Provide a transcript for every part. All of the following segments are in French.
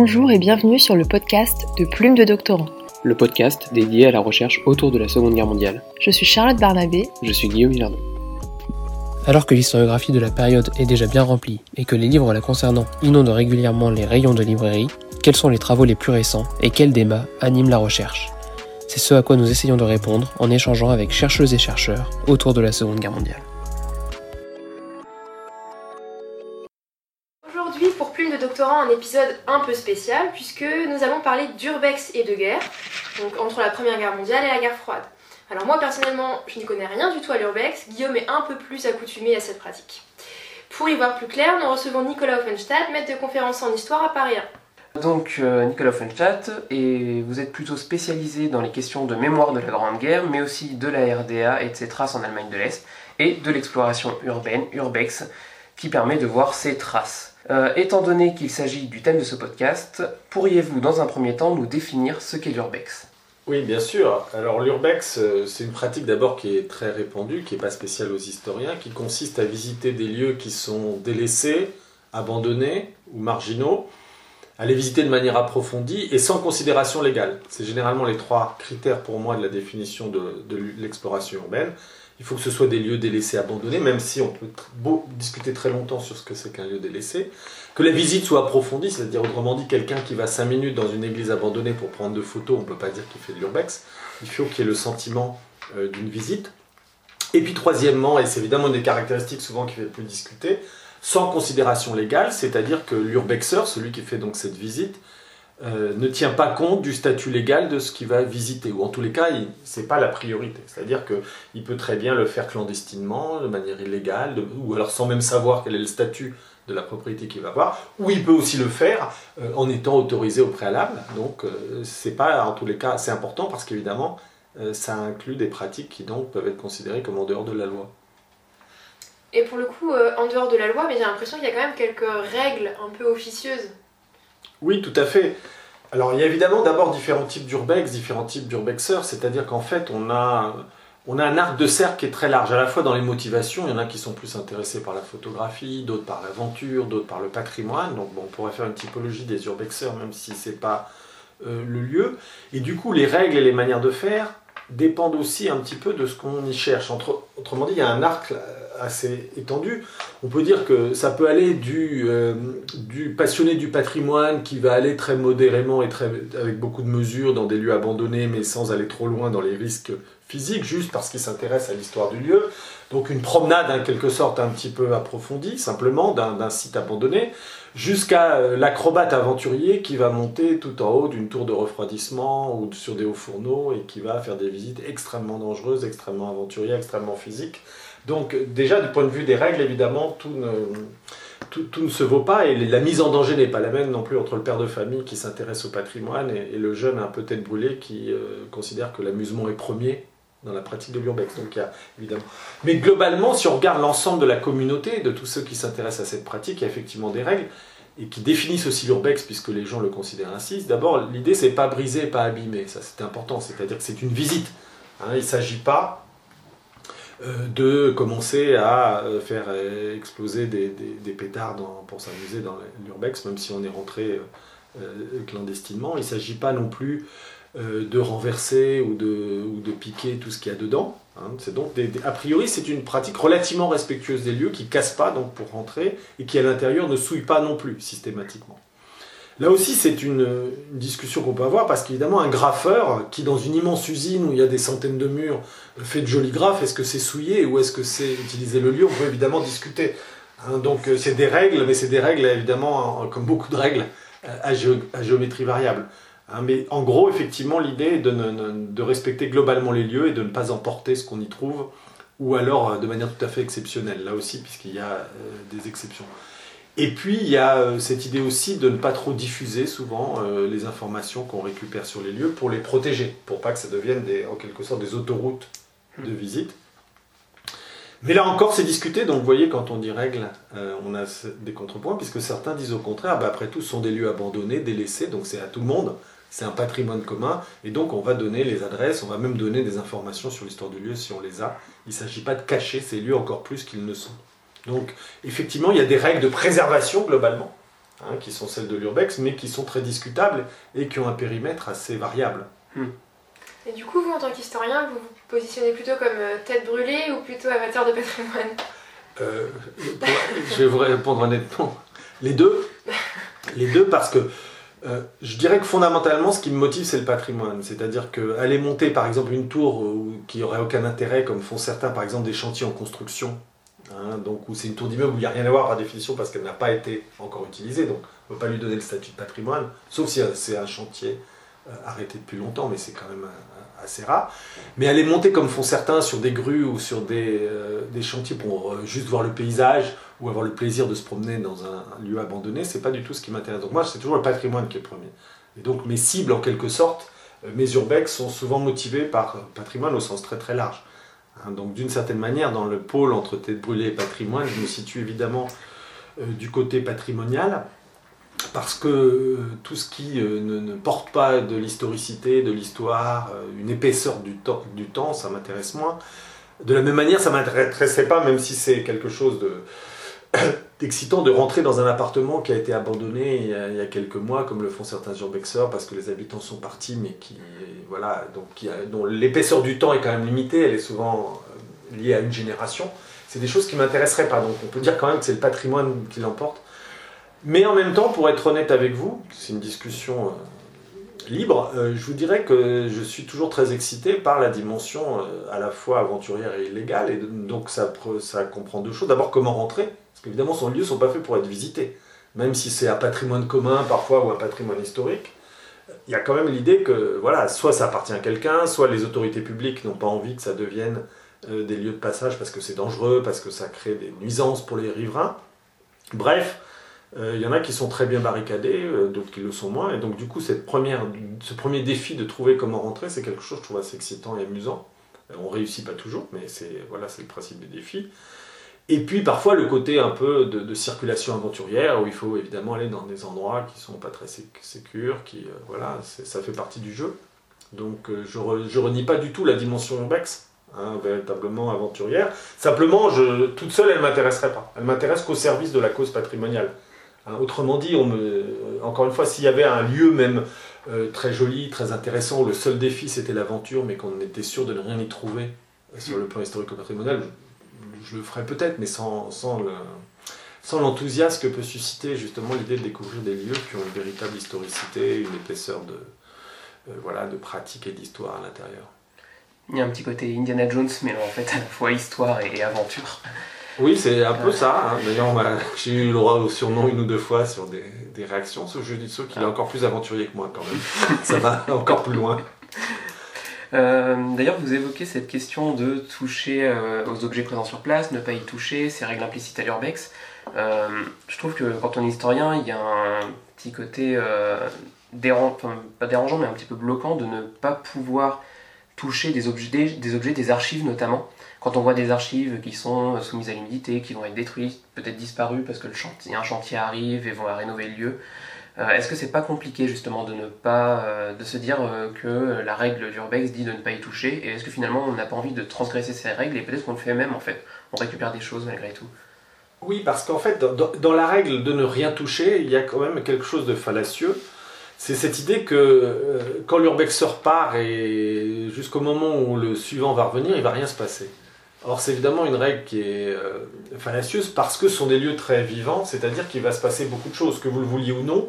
Bonjour et bienvenue sur le podcast de Plume de Doctorant. Le podcast dédié à la recherche autour de la Seconde Guerre mondiale. Je suis Charlotte Barnabé. Je suis Guillaume Hilardon. Alors que l'historiographie de la période est déjà bien remplie et que les livres la concernant inondent régulièrement les rayons de librairie, quels sont les travaux les plus récents et quels débats animent la recherche? C'est ce à quoi nous essayons de répondre en échangeant avec chercheuses et chercheurs autour de la Seconde Guerre mondiale. Un épisode un peu spécial puisque nous allons parler d'urbex et de guerre, donc entre la Première Guerre mondiale et la guerre froide. Alors moi personnellement, je n'y connais rien du tout à l'urbex, Guillaume est un peu plus accoutumé à cette pratique. Pour y voir plus clair, nous recevons Nicolas Offenstadt, maître de conférence en histoire à Paris 1. Donc euh, Nicolas Offenstadt, et vous êtes plutôt spécialisé dans les questions de mémoire de la Grande Guerre, mais aussi de la RDA et de ses traces en Allemagne de l'Est, et de l'exploration urbaine, urbex, qui permet de voir ces traces. Euh, étant donné qu'il s'agit du thème de ce podcast, pourriez-vous dans un premier temps nous définir ce qu'est l'urbex? Oui, bien sûr. Alors l'urbex, euh, c'est une pratique d'abord qui est très répandue, qui n'est pas spéciale aux historiens, qui consiste à visiter des lieux qui sont délaissés, abandonnés ou marginaux, à les visiter de manière approfondie et sans considération légale. C'est généralement les trois critères pour moi de la définition de, de l'exploration urbaine. Il faut que ce soit des lieux délaissés, abandonnés, même si on peut discuter très longtemps sur ce que c'est qu'un lieu délaissé. Que la visite soit approfondie, c'est-à-dire autrement dit, quelqu'un qui va 5 minutes dans une église abandonnée pour prendre de photos, on ne peut pas dire qu'il fait de l'urbex. Il faut qu'il y ait le sentiment euh, d'une visite. Et puis troisièmement, et c'est évidemment une des caractéristiques souvent qui fait le plus discuter, sans considération légale, c'est-à-dire que l'urbexeur, celui qui fait donc cette visite, euh, ne tient pas compte du statut légal de ce qu'il va visiter, ou en tous les cas, ce n'est pas la priorité. C'est-à-dire qu'il peut très bien le faire clandestinement, de manière illégale, ou alors sans même savoir quel est le statut de la propriété qu'il va avoir, ou il peut aussi le faire euh, en étant autorisé au préalable. Donc, euh, c'est pas, en tous les cas, c'est important parce qu'évidemment, ça inclut des pratiques qui donc peuvent être considérées comme en dehors de la loi. Et pour le coup, en dehors de la loi, mais j'ai l'impression qu'il y a quand même quelques règles un peu officieuses. Oui, tout à fait. Alors, il y a évidemment d'abord différents types d'urbex, différents types d'urbexeurs, c'est-à-dire qu'en fait, on a, un arc de cercle qui est très large, à la fois dans les motivations, il y en a qui sont plus intéressés par la photographie, d'autres par l'aventure, d'autres par le patrimoine, donc bon, on pourrait faire une typologie des urbexeurs, même si c'est pas euh, le lieu. Et du coup, les règles et les manières de faire dépendent aussi un petit peu de ce qu'on y cherche. Autrement dit, il y a un arc euh, assez étendu. On peut dire que ça peut aller du, euh, du passionné du patrimoine qui va aller très modérément et très, avec beaucoup de mesures dans des lieux abandonnés, mais sans aller trop loin dans les risques physiques, juste parce qu'il s'intéresse à l'histoire du lieu. Donc une promenade en quelque sorte un petit peu approfondie, simplement, d'un site abandonné, jusqu'à euh, l'acrobate aventurier qui va monter tout en haut d'une tour de refroidissement ou sur des hauts fourneaux et qui va faire des visites extrêmement dangereuses, extrêmement aventurières, extrêmement physiques. Donc déjà du point de vue des règles, évidemment, tout ne, tout, tout ne se vaut pas et la mise en danger n'est pas la même non plus entre le père de famille qui s'intéresse au patrimoine et, et le jeune un peu tête brûlée qui euh, considère que l'amusement est premier dans la pratique de l'urbex. Donc évidemment. Mais globalement, si on regarde l'ensemble de la communauté, de tous ceux qui s'intéressent à cette pratique, il y a effectivement des règles et qui définissent aussi l'urbex puisque les gens le considèrent ainsi. D'abord, l'idée c'est pas briser, pas abîmer. Ça c'est important. C'est-à-dire que c'est une visite. Hein, il ne s'agit pas euh, de commencer à euh, faire euh, exploser des, des, pétards pour s'amuser dans l'urbex, même si on est rentré clandestinement. Il ne s'agit pas non plus de renverser ou de, piquer tout ce qu'il y a dedans. hein. C'est donc a priori, c'est une pratique relativement respectueuse des lieux qui casse pas donc pour rentrer et qui à l'intérieur ne souille pas non plus systématiquement. Là aussi, c'est une, discussion qu'on peut avoir parce qu'évidemment, un graffeur qui, dans une immense usine où il y a des centaines de murs, fait de jolis graphes, est-ce que c'est souillé ou est-ce que c'est utiliser le lieu? On peut évidemment discuter. Hein, donc, euh, c'est des règles, mais c'est des règles évidemment, en- comme beaucoup de règles, euh, à géométrie variable. Hein, mais en gros, effectivement, l'idée est de, ne- ne- de respecter globalement les lieux et de ne pas emporter ce qu'on y trouve, ou alors euh, de manière tout à fait exceptionnelle, là aussi, puisqu'il y a euh, des exceptions. Et puis, il y a euh, cette idée aussi de ne pas trop diffuser souvent euh, les informations qu'on récupère sur les lieux pour les protéger, pour pas que ça devienne des, en quelque sorte des autoroutes de visite. Mais là encore, c'est discuté, donc vous voyez, quand on dit règles, euh, on a des contrepoints, puisque certains disent au contraire, bah, après tout, ce sont des lieux abandonnés, délaissés, donc c'est à tout le monde, c'est un patrimoine commun, et donc on va donner les adresses, on va même donner des informations sur l'histoire du lieu si on les a. Il ne s'agit pas de cacher ces lieux encore plus qu'ils ne sont. Donc, effectivement, il y a des règles de préservation globalement, hein, qui sont celles de l'urbex, mais qui sont très discutables et qui ont un périmètre assez variable. Et du coup, vous, en tant qu'historien, vous vous positionnez plutôt comme euh, tête brûlée ou plutôt amateur de patrimoine? Euh, pour- je vais vous répondre honnêtement. Les deux. Les deux parce que euh, je dirais que fondamentalement, ce qui me motive, c'est le patrimoine. C'est-à-dire qu'aller monter, par exemple, une tour euh, qui aurait aucun intérêt, comme font certains, par exemple, des chantiers en construction, hein, donc où c'est une tour d'immeuble où il n'y a rien à voir par définition parce qu'elle n'a pas été encore utilisée, donc on ne peut pas lui donner le statut de patrimoine, sauf si euh, c'est un chantier arrêté depuis longtemps, mais c'est quand même euh, assez rare. Mais aller monter comme font certains sur des grues ou sur des, euh, chantiers pour euh, juste voir le paysage ou avoir le plaisir de se promener dans un, lieu abandonné, c'est pas du tout ce qui m'intéresse. Donc moi, c'est toujours le patrimoine qui est premier. Et donc mes cibles, en quelque sorte, euh, mes urbex sont souvent motivés par patrimoine au sens très très large. Hein, donc d'une certaine manière, dans le pôle entre tête brûlée et patrimoine, je me situe évidemment du côté patrimonial, parce que euh, tout ce qui euh, ne, ne porte pas de l'historicité, de l'histoire, euh, une épaisseur du temps, ça m'intéresse moins. De la même manière, ça m'intéressait pas, même si c'est quelque chose de d'excitant de rentrer dans un appartement qui a été abandonné il y a, quelques mois, comme le font certains urbexeurs, parce que les habitants sont partis, mais qui, voilà, donc dont l'épaisseur du temps est quand même limitée, elle est souvent liée à une génération. C'est des choses qui m'intéresseraient pas, donc on peut dire quand même que c'est le patrimoine qui l'emporte. Mais en même temps, pour être honnête avec vous, c'est une discussion euh, libre, euh, je vous dirais que je suis toujours très excité par la dimension euh, à la fois aventurière et illégale, et donc ça, pre- ça comprend deux choses. D'abord, comment rentrer, parce qu'évidemment, ces lieux ne sont pas faits pour être visités, même si c'est un patrimoine commun parfois ou un patrimoine historique. Il y a quand même l'idée que voilà, soit ça appartient à quelqu'un, soit les autorités publiques n'ont pas envie que ça devienne des lieux de passage parce que c'est dangereux, parce que ça crée des nuisances pour les riverains. Bref, il y en a qui sont très bien barricadés, euh, d'autres qui le sont moins. Et donc, du coup, cette première, ce premier défi de trouver comment rentrer, c'est quelque chose que je trouve assez excitant et amusant. Euh, On réussit pas toujours, mais c'est voilà, c'est le principe du défi. Et puis, parfois, le côté un peu de, circulation aventurière, où il faut évidemment aller dans des endroits qui sont pas très sé- sécures, qui, euh, voilà, ça fait partie du jeu. Donc, euh, je, re- je renie pas du tout la dimension urbex, hein, véritablement aventurière. Simplement, toute seule, elle m'intéresserait pas. Elle m'intéresse qu'au service de la cause patrimoniale. Autrement dit, encore une fois, s'il y avait un lieu même euh, très joli, très intéressant, où le seul défi c'était l'aventure, mais qu'on était sûr de ne rien y trouver sur le plan historico-patrimonial, je, je le ferais peut-être, mais sans, sans le- sans l'enthousiasme que peut susciter justement l'idée de découvrir des lieux qui ont une véritable historicité, une épaisseur de, euh, voilà, de pratique et d'histoire à l'intérieur. Il y a un petit côté Indiana Jones, mais en fait à la fois histoire et aventure. Oui, c'est un peu ça. hein. D'ailleurs, j'ai eu le droit au surnom une ou deux fois sur des, des réactions. Sauf que je dis qu'il est encore plus aventurier que moi quand même. ça va encore plus loin. Euh, D'ailleurs, vous évoquez cette question de toucher euh, aux objets présents sur place, ne pas y toucher, ces règles implicites à l'urbex. Euh, je trouve que quand on est historien, il y a un petit côté déran- enfin, pas dérangeant, mais un petit peu bloquant de ne pas pouvoir toucher des objets, des, des objets, des archives notamment. Quand on voit des archives qui sont soumises à l'humidité, qui vont être détruites, peut-être disparues parce que le chantier, un chantier arrive et vont rénover le lieu, euh, Est-ce que c'est pas compliqué justement de ne pas, euh, de se dire euh, que la règle d'Urbex dit de ne pas y toucher et est-ce que finalement on n'a pas envie de transgresser ces règles et peut-être qu'on le fait même en fait, on récupère des choses malgré tout. Oui, parce qu'en fait, dans, la règle de ne rien toucher, il y a quand même quelque chose de fallacieux. C'est cette idée que euh, quand l'urbexeur part et jusqu'au moment où le suivant va revenir, il va rien se passer. Or, c'est évidemment une règle qui est euh, fallacieuse parce que ce sont des lieux très vivants, c'est-à-dire qu'il va se passer beaucoup de choses, que vous le vouliez ou non.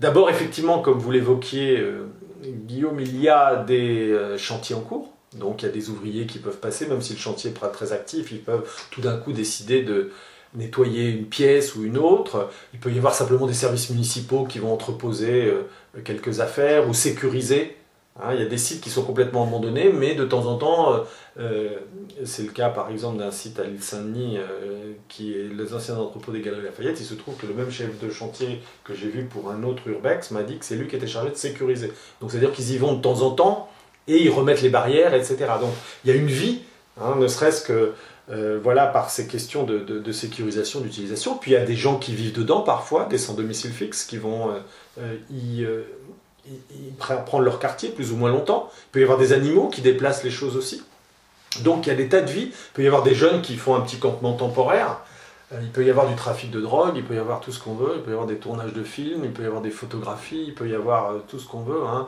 D'abord, effectivement, comme vous l'évoquiez, euh, Guillaume, il y a des euh, chantiers en cours. Donc, il y a des ouvriers qui peuvent passer, même si le chantier n'est pas très actif, ils peuvent tout d'un coup décider de nettoyer une pièce ou une autre. Il peut y avoir simplement des services municipaux qui vont entreposer quelques affaires ou sécuriser. Hein, il y a des sites qui sont complètement abandonnés, mais de temps en temps, euh, euh, c'est le cas par exemple d'un site à l'île Saint-Denis euh, qui est les anciens entrepôts des Galeries Lafayette. Il se trouve que le même chef de chantier que j'ai vu pour un autre urbex m'a dit que c'est lui qui était chargé de sécuriser. Donc c'est-à-dire qu'ils y vont de temps en temps et ils remettent les barrières, etc. Donc il y a une vie, hein, ne serait-ce que voilà, par ces questions de, sécurisation, d'utilisation. Puis il y a des gens qui vivent dedans parfois, des sans domicile fixe, qui vont y, y- y pre- prendre leur quartier plus ou moins longtemps. Il peut y avoir des animaux qui déplacent les choses aussi. Donc il y a des tas de vies. Il peut y avoir des jeunes qui font un petit campement temporaire. Euh, il peut y avoir du trafic de drogue, il peut y avoir tout ce qu'on veut, il peut y avoir des tournages de films, il peut y avoir des photographies, il peut y avoir euh, tout ce qu'on veut. hein.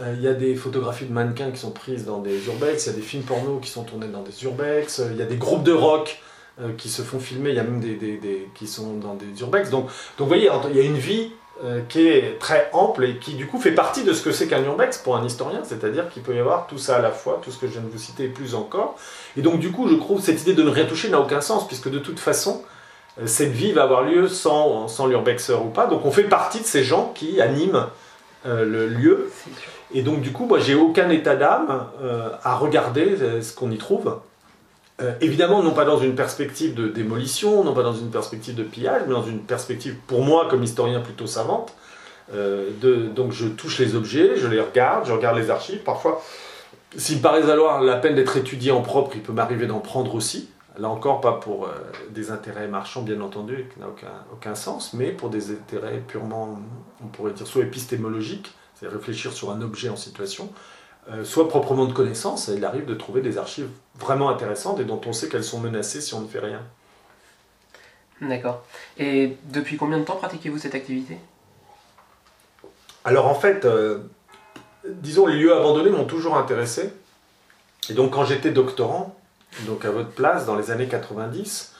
Euh, Il y a des photographies de mannequins qui sont prises dans des urbex, il y a des films porno qui sont tournés dans des urbex, il y a des groupes de rock qui se font filmer, il y a même des- qui sont dans des urbex. Donc, donc vous voyez, il y a une vie euh, qui est très ample et qui du coup fait partie de ce que c'est qu'un urbex pour un historien, c'est-à-dire qu'il peut y avoir tout ça à la fois, tout ce que je viens de vous citer et plus encore. Et donc du coup, je trouve cette idée de ne rien toucher n'a aucun sens, puisque de toute façon, euh, cette vie va avoir lieu sans, sans l'urbexer ou pas. Donc on fait partie de ces gens qui animent euh, le lieu. Et donc du coup, moi j'ai aucun état d'âme à regarder ce qu'on y trouve. Euh, évidemment, non pas dans une perspective de démolition, non pas dans une perspective de pillage, mais dans une perspective, pour moi, comme historien plutôt savante. Euh, de, donc je touche les objets, je les regarde, je regarde les archives. Parfois, s'il me paraît valoir la peine d'être étudié en propre, il peut m'arriver d'en prendre aussi. Là encore, pas pour euh, des intérêts marchands, bien entendu, qui n'a aucun, aucun sens, mais pour des intérêts purement, on pourrait dire, soit épistémologiques, c'est réfléchir sur un objet en situation, soit proprement de connaissance. Et il arrive de trouver des archives vraiment intéressantes et dont on sait qu'elles sont menacées si on ne fait rien. D'accord. Et depuis combien de temps pratiquez-vous cette activité? Alors en fait, euh, disons, les lieux abandonnés m'ont toujours intéressé. Et donc quand j'étais doctorant, donc à votre place, dans les années 90,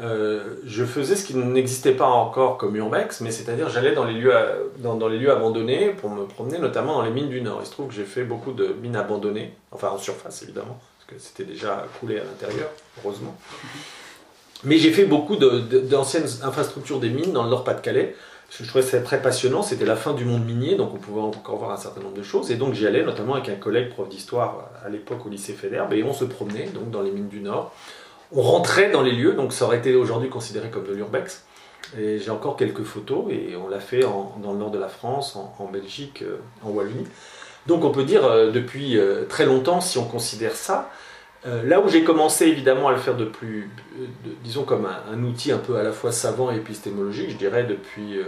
euh, je faisais ce qui n'existait pas encore comme urbex, mais c'est-à-dire j'allais dans, les lieux abandonnés pour me promener, notamment dans les mines du Nord. Il se trouve que j'ai fait beaucoup de mines abandonnées, enfin en surface évidemment, parce que c'était déjà coulé à l'intérieur, heureusement. Mais j'ai fait beaucoup d'anciennes infrastructures des mines dans le Nord-Pas-de-Calais, parce que je trouvais ça très passionnant, c'était la fin du monde minier, donc on pouvait encore voir un certain nombre de choses, et donc j'y allais notamment avec un collègue prof d'histoire à l'époque au lycée Fédère, et on se promenait donc dans les mines du Nord. On rentrait dans les lieux, donc ça aurait été aujourd'hui considéré comme de l'urbex, et j'ai encore quelques photos, et on l'a fait dans le nord de la France, en, Belgique, euh, en Wallonie. Donc on peut dire euh, depuis euh, très longtemps, si on considère ça, là où j'ai commencé évidemment à le faire de plus, disons comme un, outil un peu à la fois savant et épistémologique, je dirais depuis,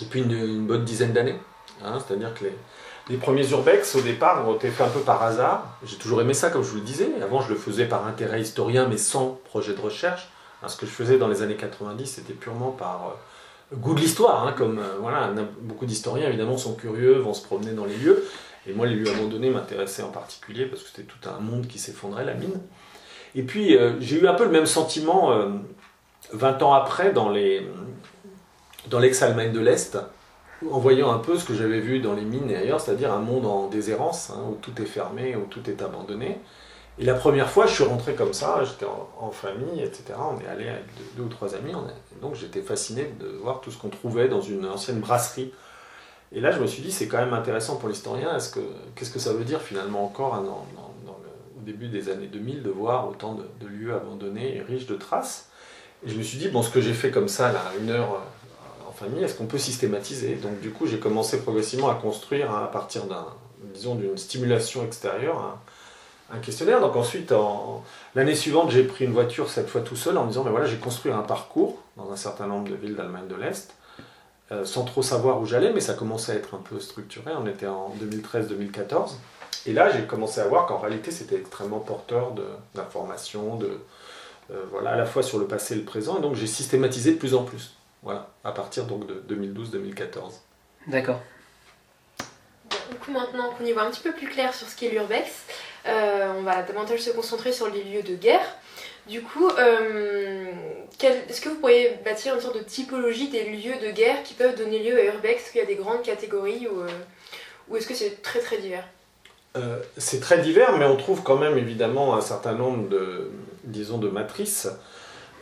depuis une, une bonne dizaine d'années. Hein, C'est-à-dire que les, les premiers urbex au départ ont été faits un peu par hasard. J'ai toujours aimé ça, comme je vous le disais. Avant, je le faisais par intérêt historien, mais sans projet de recherche. Hein, ce que je faisais dans les années 90, c'était purement par euh, goût de l'histoire. hein, comme euh, voilà, beaucoup d'historiens évidemment sont curieux, vont se promener dans les lieux. Et moi, les lieux abandonnés m'intéressaient en particulier parce que c'était tout un monde qui s'effondrait, la mine. Et puis, euh, j'ai eu un peu le même sentiment euh, 20 ans après dans l'ex-Allemagne de l'Est, en voyant un peu ce que j'avais vu dans les mines et ailleurs, c'est-à-dire un monde en déshérence, hein, où tout est fermé, où tout est abandonné. Et la première fois, je suis rentré comme ça, j'étais en, famille, etc. On est allé avec deux, ou trois amis, on donc j'étais fasciné de voir tout ce qu'on trouvait dans une ancienne brasserie. Et là, je me suis dit, c'est quand même intéressant pour l'historien. Est-ce que qu'est-ce que ça veut dire finalement encore hein, au début des années 2000 de voir autant de, de lieux abandonnés et riches de traces? Et je me suis dit, bon, ce que j'ai fait comme ça, là, une heure euh, est-ce qu'on peut systématiser Donc, du coup, j'ai commencé progressivement à construire à partir d'un, disons, d'une stimulation extérieure. un- questionnaire. Donc ensuite, en- l'année suivante, j'ai pris une voiture, cette fois tout seul, en me disant, mais voilà, j'ai construit un parcours dans un certain nombre de villes d'Allemagne de l'Est, euh, sans trop savoir où j'allais, mais ça commençait à être un peu structuré. On était en 2013-2014. Et là, j'ai commencé à voir qu'en réalité, c'était extrêmement porteur d'informations, euh, voilà, à la fois sur le passé et le présent. Et donc, j'ai systématisé de plus en plus. Voilà, à partir donc de 2012-2014. D'accord. Du coup, maintenant qu'on y voit un petit peu plus clair sur ce qu'est l'urbex, euh, on va davantage se concentrer sur les lieux de guerre. Du coup, euh, est-ce que vous pourriez bâtir une sorte de typologie des lieux de guerre qui peuvent donner lieu à urbex? Est-ce qu'il y a des grandes catégories ou, euh, ou est-ce que c'est très très divers? Euh, c'est très divers, mais on trouve quand même évidemment un certain nombre de, disons, de matrices.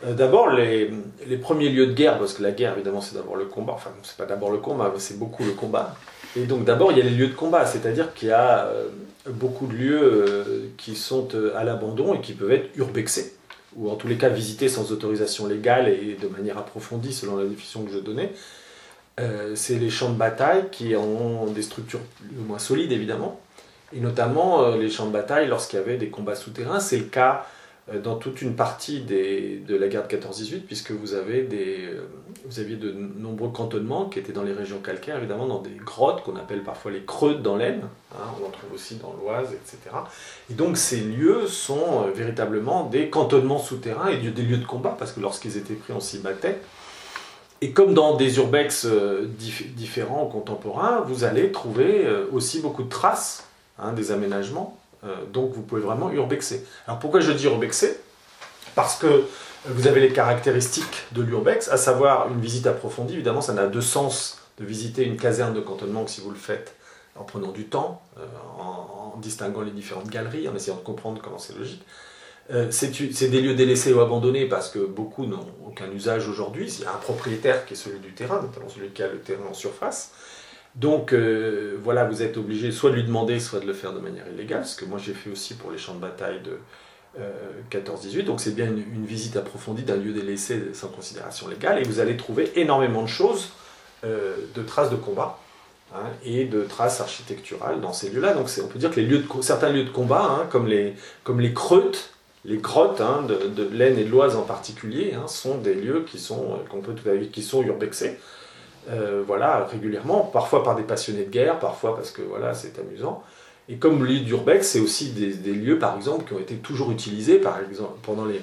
Euh, d'abord, les, les premiers lieux de guerre, parce que la guerre, évidemment, c'est d'abord le combat. Enfin, c'est pas d'abord le combat, c'est beaucoup le combat. Et donc, d'abord, il y a les lieux de combat, c'est-à-dire qu'il y a euh, beaucoup de lieux euh, qui sont à l'abandon et qui peuvent être urbexés, ou en tous les cas visités sans autorisation légale et de manière approfondie, selon la définition que je donnais. C'est les champs de bataille qui ont des structures plus ou moins solides, évidemment et notamment les champs de bataille lorsqu'il y avait des combats souterrains. C'est le cas dans toute une partie de la guerre de 14-18, puisque vous, avez euh, aviez de nombreux cantonnements qui étaient dans les régions calcaires, évidemment dans des grottes qu'on appelle parfois les creux dans l'Aisne, hein, on en trouve aussi dans l'Oise, etc. Et donc ces lieux sont euh, véritablement des cantonnements souterrains et des lieux de combat, parce que lorsqu'ils étaient pris, on s'y battait. Et comme dans des urbex différents contemporains, vous allez trouver aussi beaucoup de traces hein, des aménagements euh, donc vous pouvez vraiment urbexer. Alors pourquoi je dis urbexer? Parce que vous avez les caractéristiques de l'urbex, à savoir une visite approfondie. Évidemment, ça n'a de sens de visiter une caserne de cantonnement que si vous le faites en prenant du temps, euh, en, distinguant les différentes galeries, en essayant de comprendre comment c'est logique. Euh, c'est des lieux délaissés ou abandonnés parce que beaucoup n'ont aucun usage aujourd'hui. Il y a un propriétaire qui est celui du terrain, notamment celui qui a le terrain en surface. Donc euh, voilà, vous êtes obligé soit de lui demander, soit de le faire de manière illégale, ce que moi j'ai fait aussi pour les champs de bataille de 14-18. Euh, Donc c'est bien une, visite approfondie d'un lieu délaissé sans considération légale, et vous allez trouver énormément de choses, euh, de traces de combat. Hein, et de traces architecturales dans ces lieux-là. Donc on peut dire que certains lieux de combat, hein, comme, les, creutes, les grottes hein, de, de l'Aisne et de l'Oise en particulier, sont des lieux qui sont, qu'on peut qui sont urbexés. Euh, voilà, régulièrement, parfois par des passionnés de guerre, parfois parce que voilà, c'est amusant. Et comme l'île d'Urbex, c'est aussi des, lieux, par exemple, qui ont été toujours utilisés, par exemple, pendant les...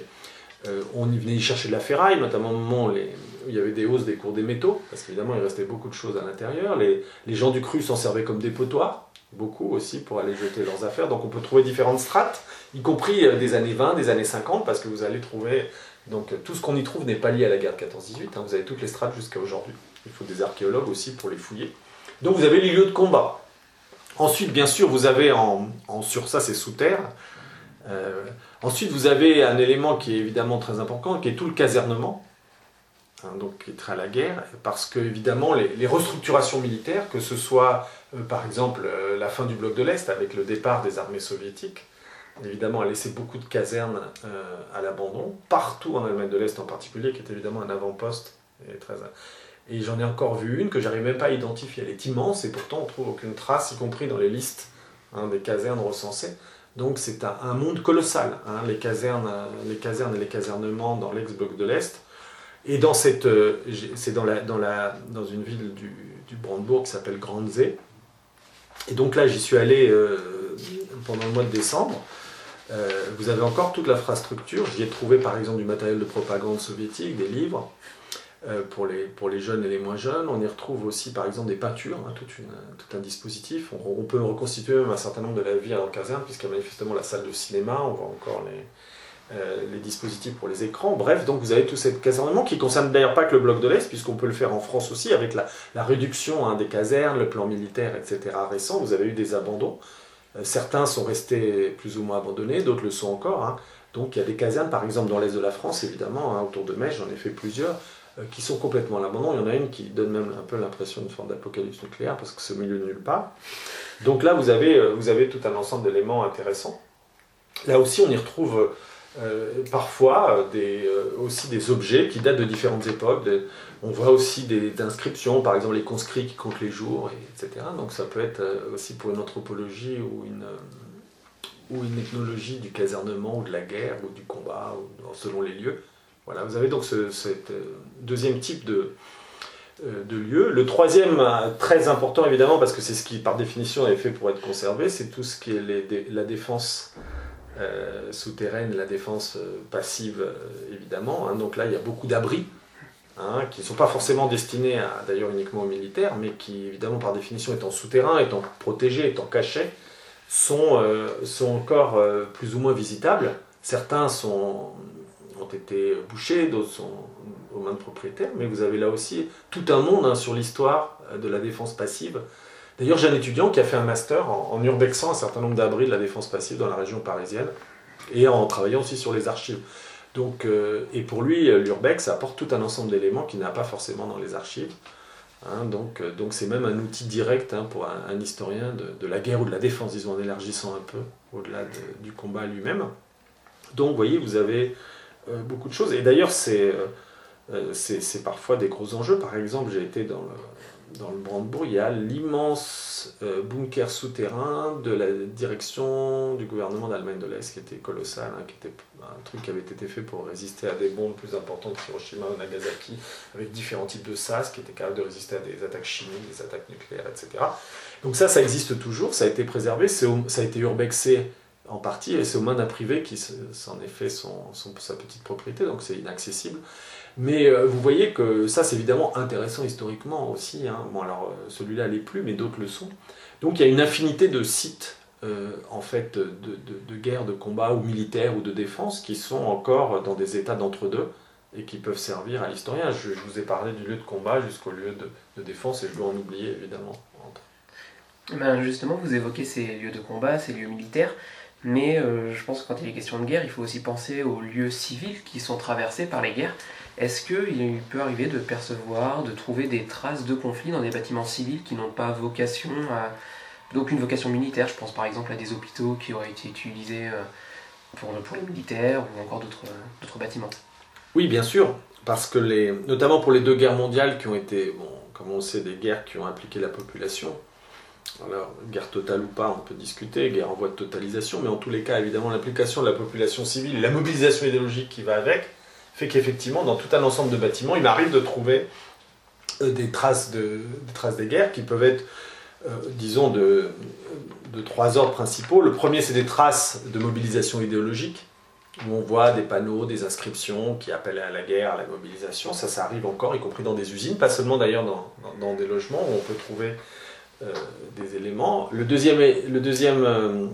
Euh, on y venait y chercher de la ferraille, notamment au moment où, il y avait des hausses des cours des métaux, parce qu'évidemment, il restait beaucoup de choses à l'intérieur. Les, gens du cru s'en servaient comme des potoirs, beaucoup aussi, pour aller jeter leurs affaires. Donc on peut trouver différentes strates, y compris euh, des années 20, des années 50, parce que vous allez trouver... Donc tout ce qu'on y trouve n'est pas lié à la guerre de 14-18, hein. vous avez toutes les strates jusqu'à aujourd'hui. Il faut des archéologues aussi pour les fouiller. Donc vous avez les lieux de combat. Ensuite, bien sûr, vous avez en, sur ça, c'est sous terre. Euh, ensuite, vous avez un élément qui est évidemment très important, qui est tout le casernement, hein, donc qui est très à la guerre, parce que évidemment les, restructurations militaires, que ce soit euh, par exemple euh, la fin du bloc de l'Est avec le départ des armées soviétiques, évidemment a laissé beaucoup de casernes à l'abandon, partout en Allemagne de l'Est en particulier, qui est évidemment un avant-poste et très et j'en ai encore vu une que j'arrive même pas à identifier. Elle est immense et pourtant on trouve aucune trace, y compris dans les listes hein, des casernes recensées. Donc c'est un, monde colossal, hein, les, casernes, les casernes et les casernements dans l'ex-bloc de l'Est. Et dans cette, euh, c'est dans, la, dans, la, dans une ville du, du Brandebourg qui s'appelle Grandsee. Et donc là, j'y suis allé euh, pendant le mois de décembre. Euh, vous avez encore toute l'infrastructure. J'y ai trouvé par exemple du matériel de propagande soviétique, des livres. Euh, pour, les, pour les jeunes et les moins jeunes. On y retrouve aussi par exemple des peintures, hein, tout, une, tout, un dispositif. On, peut reconstituer même un certain nombre de la vie en caserne, puisqu'il y a manifestement la salle de cinéma, on voit encore les, euh, les dispositifs pour les écrans. Bref, donc vous avez tout cet casernement qui ne concerne d'ailleurs pas que le bloc de l'Est, puisqu'on peut le faire en France aussi, avec la, la réduction hein, des casernes, le plan militaire, etc. récent. Vous avez eu des abandons. Euh, certains sont restés plus ou moins abandonnés, d'autres le sont encore. Hein. Donc il y a des casernes, par exemple dans l'Est de la France, évidemment, autour de Metz, j'en ai fait plusieurs, qui sont complètement à l'abandon. Il y en a une qui donne même un peu l'impression d'une forme d'apocalypse nucléaire parce que c'est au milieu nulle part. Donc là, vous avez, euh, vous avez tout un ensemble d'éléments intéressants. Là aussi, on y retrouve euh, parfois des, aussi des objets qui datent de différentes époques. on voit aussi des, inscriptions, par exemple les conscrits qui comptent les jours, etc. Donc ça peut être aussi pour une anthropologie ou une, ethnologie du casernement ou de la guerre ou du combat, selon les lieux. Voilà, vous avez donc ce euh, deuxième type de, euh, de lieu. Le troisième, euh, très important évidemment, parce que c'est ce qui par définition est fait pour être conservé, c'est tout ce qui est la défense souterraine, la défense passive évidemment. Hein. Donc là, il y a beaucoup d'abris. Hein, qui ne sont pas forcément destinés d'ailleurs uniquement aux militaires, mais qui évidemment par définition étant souterrains, étant protégés, étant cachés, sont, sont encore plus ou moins visitables. Certains sont ont été bouchés, d'autres sont aux mains de propriétaires, mais vous avez là aussi tout un monde hein, sur l'histoire euh, de la défense passive. D'ailleurs, j'ai un étudiant qui a fait un master en, urbexant un certain nombre d'abris de la défense passive dans la région parisienne et en travaillant aussi sur les archives. Donc, euh, et pour lui, euh, l'urbex apporte tout un ensemble d'éléments qu'il n'a pas forcément dans les archives. Hein, donc, donc c'est même un outil direct hein, pour un, historien de, la guerre ou de la défense, disons, en élargissant un peu au-delà du combat lui-même. Donc, vous voyez, vous avez beaucoup de choses. Et d'ailleurs, euh, c'est c'est parfois des gros enjeux. Par exemple, j'ai été dans dans le Brandebourg, il y a l'immense euh, bunker souterrain de la direction du gouvernement d'Allemagne de l'Est, qui était colossal, hein, qui était un truc qui avait été fait pour résister à des bombes plus importantes que Hiroshima ou Nagasaki, avec différents types de SAS qui étaient capables de résister à des attaques chimiques, des attaques nucléaires, etc. Donc ça, ça existe toujours, ça a été préservé, ça a été urbexé en partie, et c'est aux mains d'un privé qui s'en est fait son, sa petite propriété, donc c'est inaccessible. Mais euh, vous voyez que ça, c'est évidemment intéressant historiquement aussi. Hein. Bon, alors euh, celui-là l'est plus, mais d'autres le sont. Donc il y a une infinité de sites, euh, en fait, de, de, guerre, de combat, ou militaires, ou de défense, qui sont encore dans des états d'entre-deux, et qui peuvent servir à l'historien. Je, vous ai parlé du lieu de combat jusqu'au lieu de, défense, et je dois en oublier, évidemment. Eh ben justement, vous évoquez ces lieux de combat, ces lieux militaires. Mais je pense que quand il est question de guerre, il faut aussi penser aux lieux civils qui sont traversés par les guerres. Est-ce qu'il peut arriver de percevoir, de trouver des traces de conflits dans des bâtiments civils qui n'ont pas vocation à... d'aucune vocation militaire Je pense par exemple à des hôpitaux qui auraient été utilisés euh, pour, pour les militaires ou encore d'autres bâtiments? Oui, bien sûr, parce que les, notamment pour les deux guerres mondiales qui ont été, bon, comme on sait, des guerres qui ont impliqué la population. Alors, guerre totale ou pas, on peut discuter, guerre en voie de totalisation, mais en tous les cas, évidemment, l'implication de la population civile, la mobilisation idéologique qui va avec, fait qu'effectivement, dans tout un ensemble de bâtiments, il m'arrive de trouver euh, des, traces de, des traces des guerres qui peuvent être, euh, disons, de, de trois ordres principaux. Le premier, c'est des traces de mobilisation idéologique, où on voit des panneaux, des inscriptions qui appellent à la guerre, à la mobilisation. Ça, ça arrive encore, y compris dans des usines, pas seulement d'ailleurs dans, dans, des logements où on peut trouver euh, des éléments. Le deuxième, le deuxième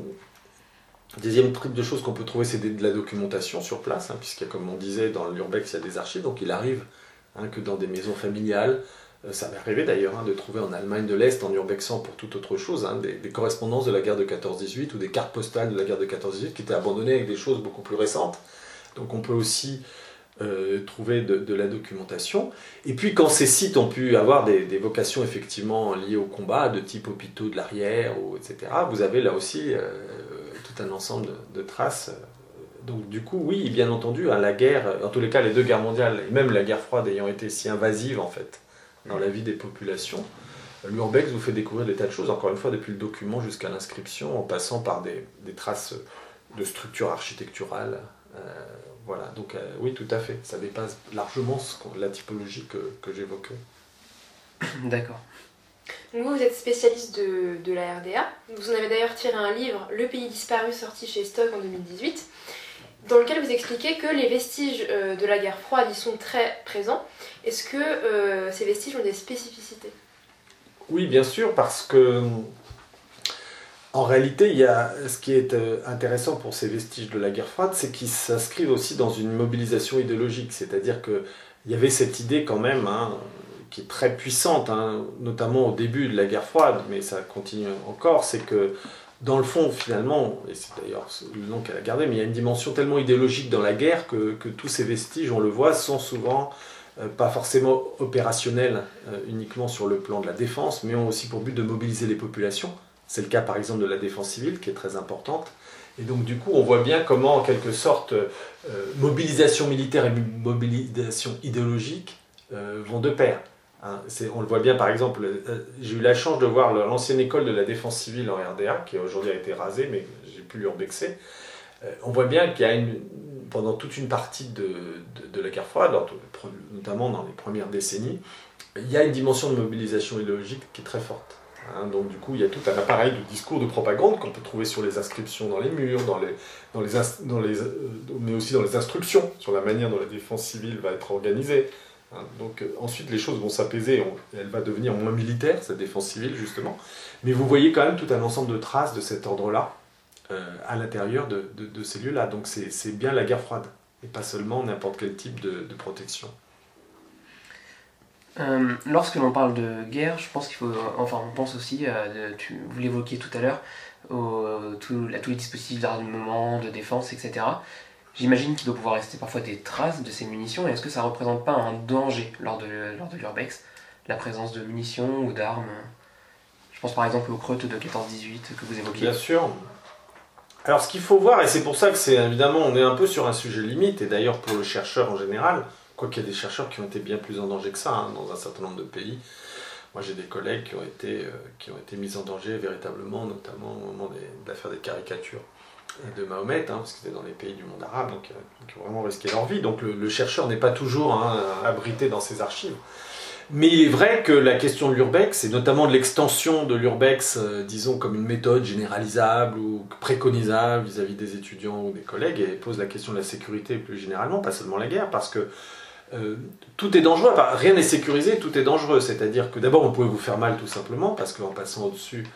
Deuxième truc de choses qu'on peut trouver, c'est de la documentation sur place, hein, a, comme on disait, dans l'urbex, il y a des archives, donc il arrive hein, que dans des maisons familiales, euh, ça m'est arrivé d'ailleurs hein, de trouver en Allemagne de l'Est, en urbexant pour toute autre chose, des, des, correspondances de la guerre de 14-18 ou des cartes postales de la guerre de 14-18 qui étaient abandonnées avec des choses beaucoup plus récentes. Donc on peut aussi euh, trouver de, la documentation. Et puis quand ces sites ont pu avoir des, vocations effectivement liées au combat, de type hôpitaux de l'arrière, etc., vous avez là aussi euh, un ensemble de, traces. Donc du coup, oui, bien entendu, hein, la guerre, en tous les cas les deux guerres mondiales, et même la guerre froide ayant été si invasive en fait dans la vie des populations, l'urbex vous fait découvrir des tas de choses, encore une fois, depuis le document jusqu'à l'inscription, en passant par des, traces de structure architecturale. Euh, voilà, donc euh, oui, tout à fait, ça dépasse largement la typologie que, que j'évoquais. D'accord. vous, vous êtes spécialiste de, de, la RDA. Vous en avez d'ailleurs tiré un livre, Le pays disparu, sorti chez Stock en 2018, dans lequel vous expliquez que les vestiges euh, de la guerre froide y sont très présents. Est-ce que euh, ces vestiges ont des spécificités? Oui, bien sûr, parce que en réalité, il y a, ce qui est euh, intéressant pour ces vestiges de la guerre froide, c'est qu'ils s'inscrivent aussi dans une mobilisation idéologique. C'est-à-dire qu'il y avait cette idée quand même, hein, qui est très puissante, hein, notamment au début de la guerre froide, mais ça continue encore, c'est que dans le fond, finalement, et c'est d'ailleurs le nom qu'elle a gardé, mais il y a une dimension tellement idéologique dans la guerre que, tous ces vestiges, on le voit, sont souvent euh, pas forcément opérationnels euh, uniquement sur le plan de la défense, mais ont aussi pour but de mobiliser les populations. C'est le cas par exemple de la défense civile qui est très importante. Et donc du coup, on voit bien comment, en quelque sorte, euh, mobilisation militaire et mobilisation idéologique vont de pair. Hein, on le voit bien par exemple, euh, j'ai eu la chance de voir l'ancienne école de la défense civile en RDA, qui aujourd'hui a été rasée, mais j'ai pu l'urbexer. Euh, on voit bien qu'il y a une, pendant toute une partie de, la guerre froide, notamment dans les premières décennies, il y a une dimension de mobilisation idéologique qui est très forte. Hein. donc du coup, il y a tout un appareil de discours de propagande qu'on peut trouver sur les inscriptions dans les murs, dans les, dans les, dans les, euh, mais aussi dans les instructions sur la manière dont la défense civile va être organisée. Hein, donc euh, ensuite les choses vont s'apaiser, elle va devenir moins militaire, cette défense civile justement. Mais vous voyez quand même tout un ensemble de traces de cet ordre-là euh, à l'intérieur de, ces lieux-là. Donc c'est bien la guerre froide, et pas seulement n'importe quel type de, protection. Euh, lorsque l'on parle de guerre, je pense qu'il faut, enfin on pense aussi, tu, vous l'évoquiez tout à l'heure, à tous les dispositifs d'armement, de défense, etc. J'imagine qu'il doit pouvoir rester parfois des traces de ces munitions. Est-ce que ça représente pas un danger lors de, lors de l'urbex, la présence de munitions ou d'armes? Je pense par exemple aux creutes de 14-18 que vous évoquiez. Bien sûr. Alors ce qu'il faut voir, et c'est pour ça que c'est évidemment, on est un peu sur un sujet limite, et d'ailleurs pour le chercheur en général, quoiqu'il y a des chercheurs qui ont été bien plus en danger que ça hein, dans un certain nombre de pays, moi j'ai des collègues qui ont, été, qui ont été mis en danger véritablement, notamment au moment de l'affaire des caricatures de Mahomet, hein, parce qu'ils étaient dans les pays du monde arabe, donc qui ont vraiment risqué leur vie. Donc le, chercheur n'est pas toujours hein, abrité dans ses archives. Mais il est vrai que la question de l'urbex, et notamment de l'extension de l'urbex, euh, disons comme une méthode généralisable ou préconisable vis-à-vis des étudiants ou des collègues, et pose la question de la sécurité plus généralement, pas seulement la guerre, parce que euh, tout est dangereux, rien n'est sécurisé, tout est dangereux. C'est-à-dire que d'abord on peut vous faire mal tout simplement, parce qu'en passant au-dessus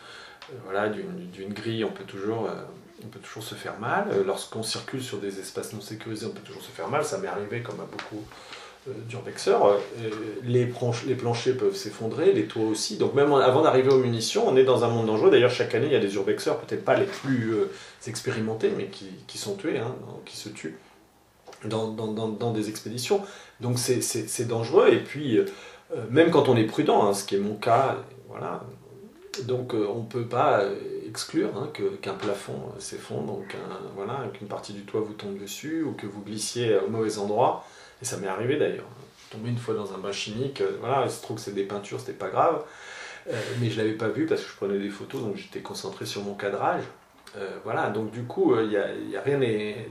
euh, voilà, d'une grille, on peut toujours on peut toujours se faire mal. Lorsqu'on circule sur des espaces non sécurisés, on peut toujours se faire mal. Ça m'est arrivé comme à beaucoup euh, d'urbexeurs. Euh, les, les planchers peuvent s'effondrer, les toits aussi. Donc même avant d'arriver aux munitions, on est dans un monde dangereux. D'ailleurs, chaque année, il y a des urbexeurs, peut-être pas les plus euh, expérimentés, mais qui, sont tués, hein, qui se tuent dans, des expéditions. Donc c'est dangereux. Et puis, même quand on est prudent, hein, ce qui est mon cas, voilà. Donc on ne peut pas exclure hein, qu'un plafond s'effondre, voilà, qu'une partie du toit vous tombe dessus, ou que vous glissiez au mauvais endroit. Et ça m'est arrivé d'ailleurs. Tombé une fois dans un bain chimique, euh, voilà, il se trouve que c'est des peintures, c'était pas grave. Euh, mais je l'avais pas vu parce que je prenais des photos, donc j'étais concentré sur mon cadrage. Euh, voilà, donc du coup, il y a, rien,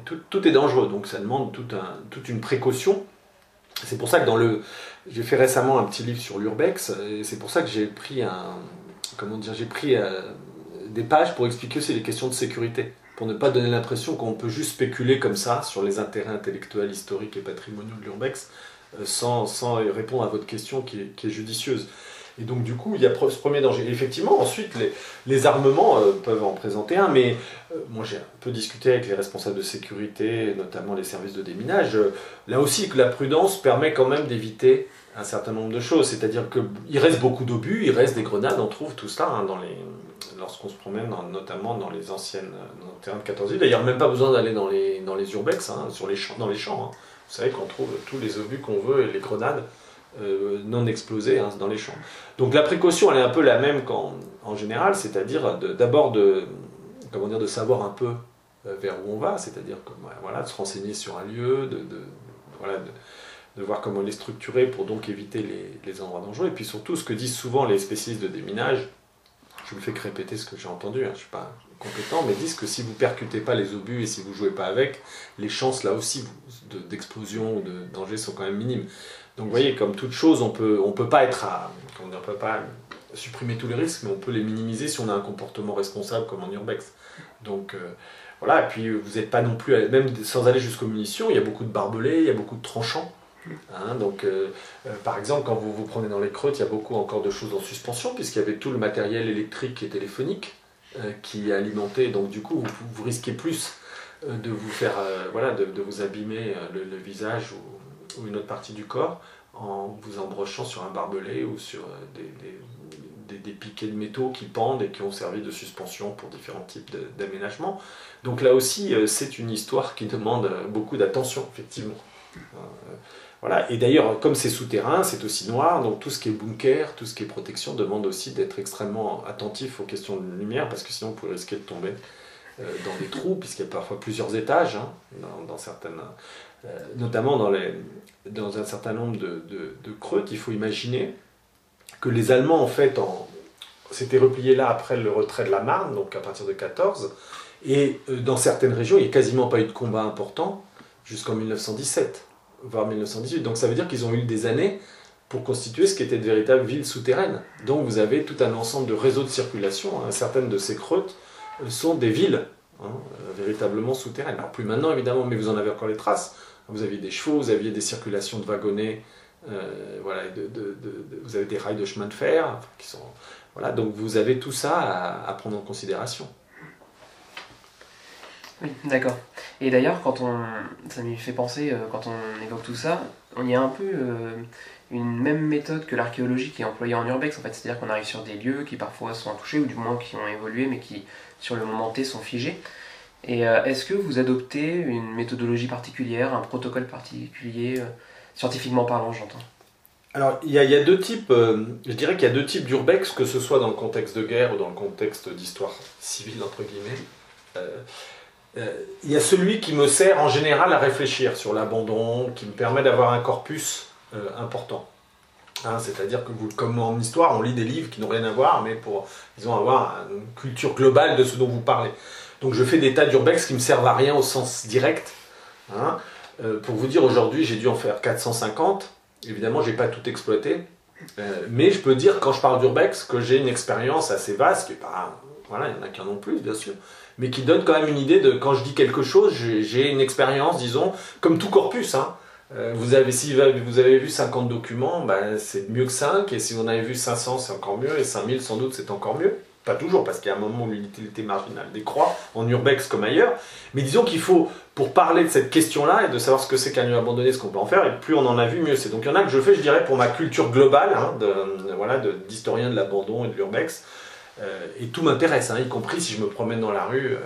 tout, est dangereux, donc ça demande toute une précaution. C'est pour ça que dans le, j'ai fait récemment un petit livre sur l'urbex, et c'est pour ça que j'ai pris comment dire, j'ai pris des pages pour expliquer aussi les questions de sécurité pour ne pas donner l'impression qu'on peut juste spéculer comme ça sur les intérêts intellectuels, historiques et patrimoniaux de l'urbex euh, sans, répondre à votre question qui est, qui est, judicieuse. Et donc du coup, il y a ce premier danger. effectivement, ensuite, les, armements euh, peuvent en présenter un, mais euh, moi j'ai un peu discuté avec les responsables de sécurité, notamment les services de déminage. là aussi, la prudence permet quand même d'éviter un certain nombre de choses. C'est-à-dire qu'il reste beaucoup d'obus, il reste des grenades, on trouve tout ça hein, dans les, lorsqu'on se promène, notamment dans les anciennes dans le terrain de 14 îles. D'ailleurs, même pas besoin d'aller dans les, dans les urbex, hein, sur les champs, dans les champs. Hein. Vous savez qu'on trouve tous les obus qu'on veut et les grenades euh, non explosées dans les champs. Donc la précaution, elle est un peu la même qu'en en général, c'est-à-dire d'abord de, de savoir un peu euh, vers où on va, c'est-à-dire voilà, de se renseigner sur un lieu, de, voilà, de voir comment il est structuré pour donc éviter les, les, endroits dangereux. Et puis surtout, ce que disent souvent les spécialistes de déminage, je me fais que répéter ce que j'ai entendu, hein, je ne suis pas compétent, mais disent que si vous percutez pas les obus et si vous jouez pas avec, les chances là aussi d'explosion ou de danger sont quand même minimes. Donc vous voyez, comme toute chose, on peut, on peut pas être on peut pas supprimer tous les risques, mais on peut les minimiser si on a un comportement responsable comme en urbex. Donc euh, voilà, et puis vous n'êtes pas non plus, même sans aller jusqu'aux munitions, il y a beaucoup de barbelés, il y a beaucoup de tranchants. Hein, donc, euh, euh, par exemple, quand vous vous prenez dans les creutes, il y a beaucoup encore de choses en suspension, puisqu'il y avait tout le matériel électrique et téléphonique qui alimentait. Donc, du coup, vous, risquez plus de vous faire, voilà, de, vous abîmer le, visage ou, une autre partie du corps en vous embrochant sur un barbelé ou sur des, des, piquets de métaux qui pendent et qui ont servi de suspension pour différents types d'aménagements. Donc là aussi, c'est une histoire qui demande beaucoup d'attention, effectivement. Voilà. Et d'ailleurs, comme c'est souterrain, c'est aussi noir, donc tout ce qui est bunker, tout ce qui est protection demande aussi d'être extrêmement attentif aux questions de lumière, parce que sinon on pourrait risquer de tomber euh, dans des trous, puisqu'il y a parfois plusieurs étages, hein, dans, certaines, euh, notamment dans, un certain nombre de, de, creux. Il faut imaginer que les Allemands, en fait, s'étaient repliés là après le retrait de la Marne, donc à partir de 14, et euh, dans certaines régions, il n'y a quasiment pas eu de combat important jusqu'en 1917 voire 1918. Donc ça veut dire qu'ils ont eu des années pour constituer ce qui était de véritables villes souterraines. Donc vous avez tout un ensemble de réseaux de circulation. Hein. Certaines de ces creutes sont des villes hein, euh, véritablement souterraines. Alors plus maintenant évidemment, mais vous en avez encore les traces. Vous aviez des chevaux, vous aviez des circulations de wagonnets, euh, voilà, vous avez des rails de chemin de fer qui sont voilà. Donc vous avez tout ça à prendre en considération. Oui, d'accord. Et d'ailleurs, quand on, ça m'y fait penser, euh, quand on évoque tout ça, on y a un peu euh, une même méthode que l'archéologie qui est employée en urbex, en fait. C'est-à-dire qu'on arrive sur des lieux qui parfois sont touchés, ou du moins qui ont évolué, mais qui, sur le moment T, sont figés. Et euh, est-ce que vous adoptez une méthodologie particulière, un protocole particulier, scientifiquement parlant, j'entends? Alors, il y, a, deux types, je dirais qu'il y a deux types d'urbex, que ce soit dans le contexte de guerre ou dans le contexte d'histoire civile, entre guillemets. Euh, il y a celui qui me sert en général à réfléchir sur l'abandon, qui me permet d'avoir un corpus euh, important. Hein, C'est-à-dire que vous, comme en histoire, on lit des livres qui n'ont rien à voir, mais pour, disons, avoir une culture globale de ce dont vous parlez. Donc je fais des tas d'urbex qui me servent à rien au sens direct. hein. Euh, pour vous dire, aujourd'hui, j'ai dû en faire 450. Évidemment, j'ai pas tout exploité. Euh, mais je peux dire, quand je parle d'urbex, que j'ai une expérience assez vaste, pas... Voilà, il y en a qui en plus, bien sûr. Mais qui donne quand même une idée de, quand je dis quelque chose, j'ai j'ai une expérience, disons, comme tout corpus. Hein. Euh, vous avez, si vous avez vu 50 documents, ben, c'est mieux que 5, et si vous en avez vu 500, c'est encore mieux, et 5000, sans doute, c'est encore mieux. Pas toujours, parce qu'il y a un moment où l'utilité marginale décroît, en urbex comme ailleurs. Mais disons qu'il faut, pour parler de cette question-là, et de savoir ce que c'est qu'un lieu abandonné, ce qu'on peut en faire, et plus on en a vu, mieux c'est. Donc il y en a que je fais, je dirais, pour ma culture globale, hein, voilà, d'historien de l'abandon et de l'urbex. Euh, et tout m'intéresse, hein, y compris si je me promène dans la rue. euh,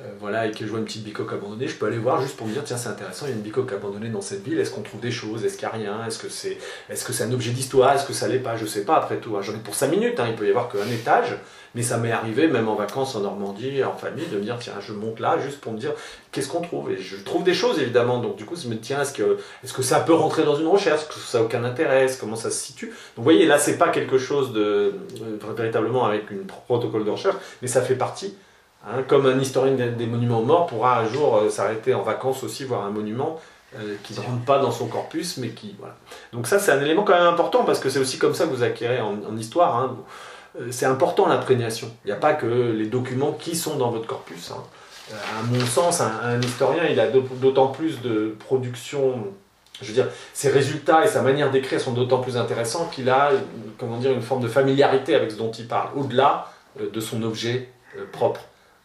euh, voilà, et que je vois une petite bicoque abandonnée, je peux aller voir juste pour me dire tiens c'est intéressant, il y a une bicoque abandonnée dans cette ville, est-ce qu'on trouve des choses, est-ce qu'il n'y a rien, est-ce que c'est est -ce c'est un objet d'histoire, est-ce que ça l'est pas, je sais pas après tout, hein. j'en ai pour 5 minutes, hein, il peut y avoir qu'un étage, mais ça m'est arrivé même en vacances en Normandie, en famille, de me dire tiens je monte là juste pour me dire qu'est-ce qu'on trouve, et je trouve des choses évidemment, donc du coup je me dis tiens est-ce que, est que ça peut rentrer dans une recherche, est-ce que ça n'a aucun intérêt, comment ça se situe, donc vous voyez là c'est pas quelque chose de euh, véritablement avec une protocole de recherche, mais ça fait partie Hein, comme un historien des, monuments morts pourra un jour euh, s'arrêter en vacances aussi voir un monument euh, qui ne rentre pas dans son corpus, mais qui voilà. Donc ça c'est un élément quand même important parce que c'est aussi comme ça que vous acquérez en, en histoire. hein. Euh, C'est important l'imprégnation. Il n'y a pas que les documents qui sont dans votre corpus. hein. Euh, À mon sens, un, historien il a d'aut- d'autant plus de production. Je veux dire, ses résultats et sa manière d'écrire sont d'autant plus intéressants qu'il a, comment dire, une forme de familiarité avec ce dont il parle, au-delà euh, de son objet propre.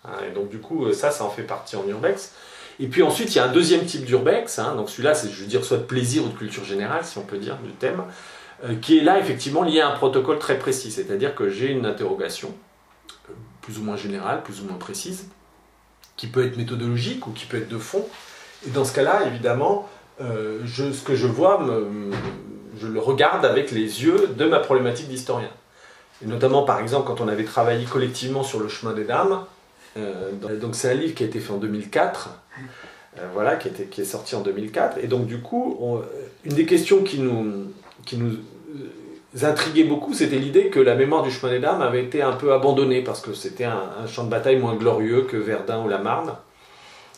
Hein, et donc du coup, ça, ça en fait partie en urbex. Et puis ensuite, il y a un deuxième type d'urbex. hein, donc celui-là, c'est, je veux dire, soit de plaisir ou de culture générale, si on peut dire, du thème, qui est là effectivement lié à un protocole très précis. C'est-à-dire que j'ai une interrogation, euh, plus ou moins générale, plus ou moins précise, qui peut être méthodologique ou qui peut être de fond. Et dans ce cas-là, évidemment, euh, ce que je vois, je le regarde avec les yeux de ma problématique d'historien. Et notamment, par exemple, quand on avait travaillé collectivement sur le chemin des dames, euh, donc c'est un livre qui a été fait en 2004, euh, voilà, qui, est sorti en 2004. Et donc du coup, une des questions qui nous, euh, intriguait beaucoup, c'était l'idée que la mémoire du chemin des dames avait été un peu abandonnée parce que c'était un, champ de bataille moins glorieux que Verdun ou la Marne.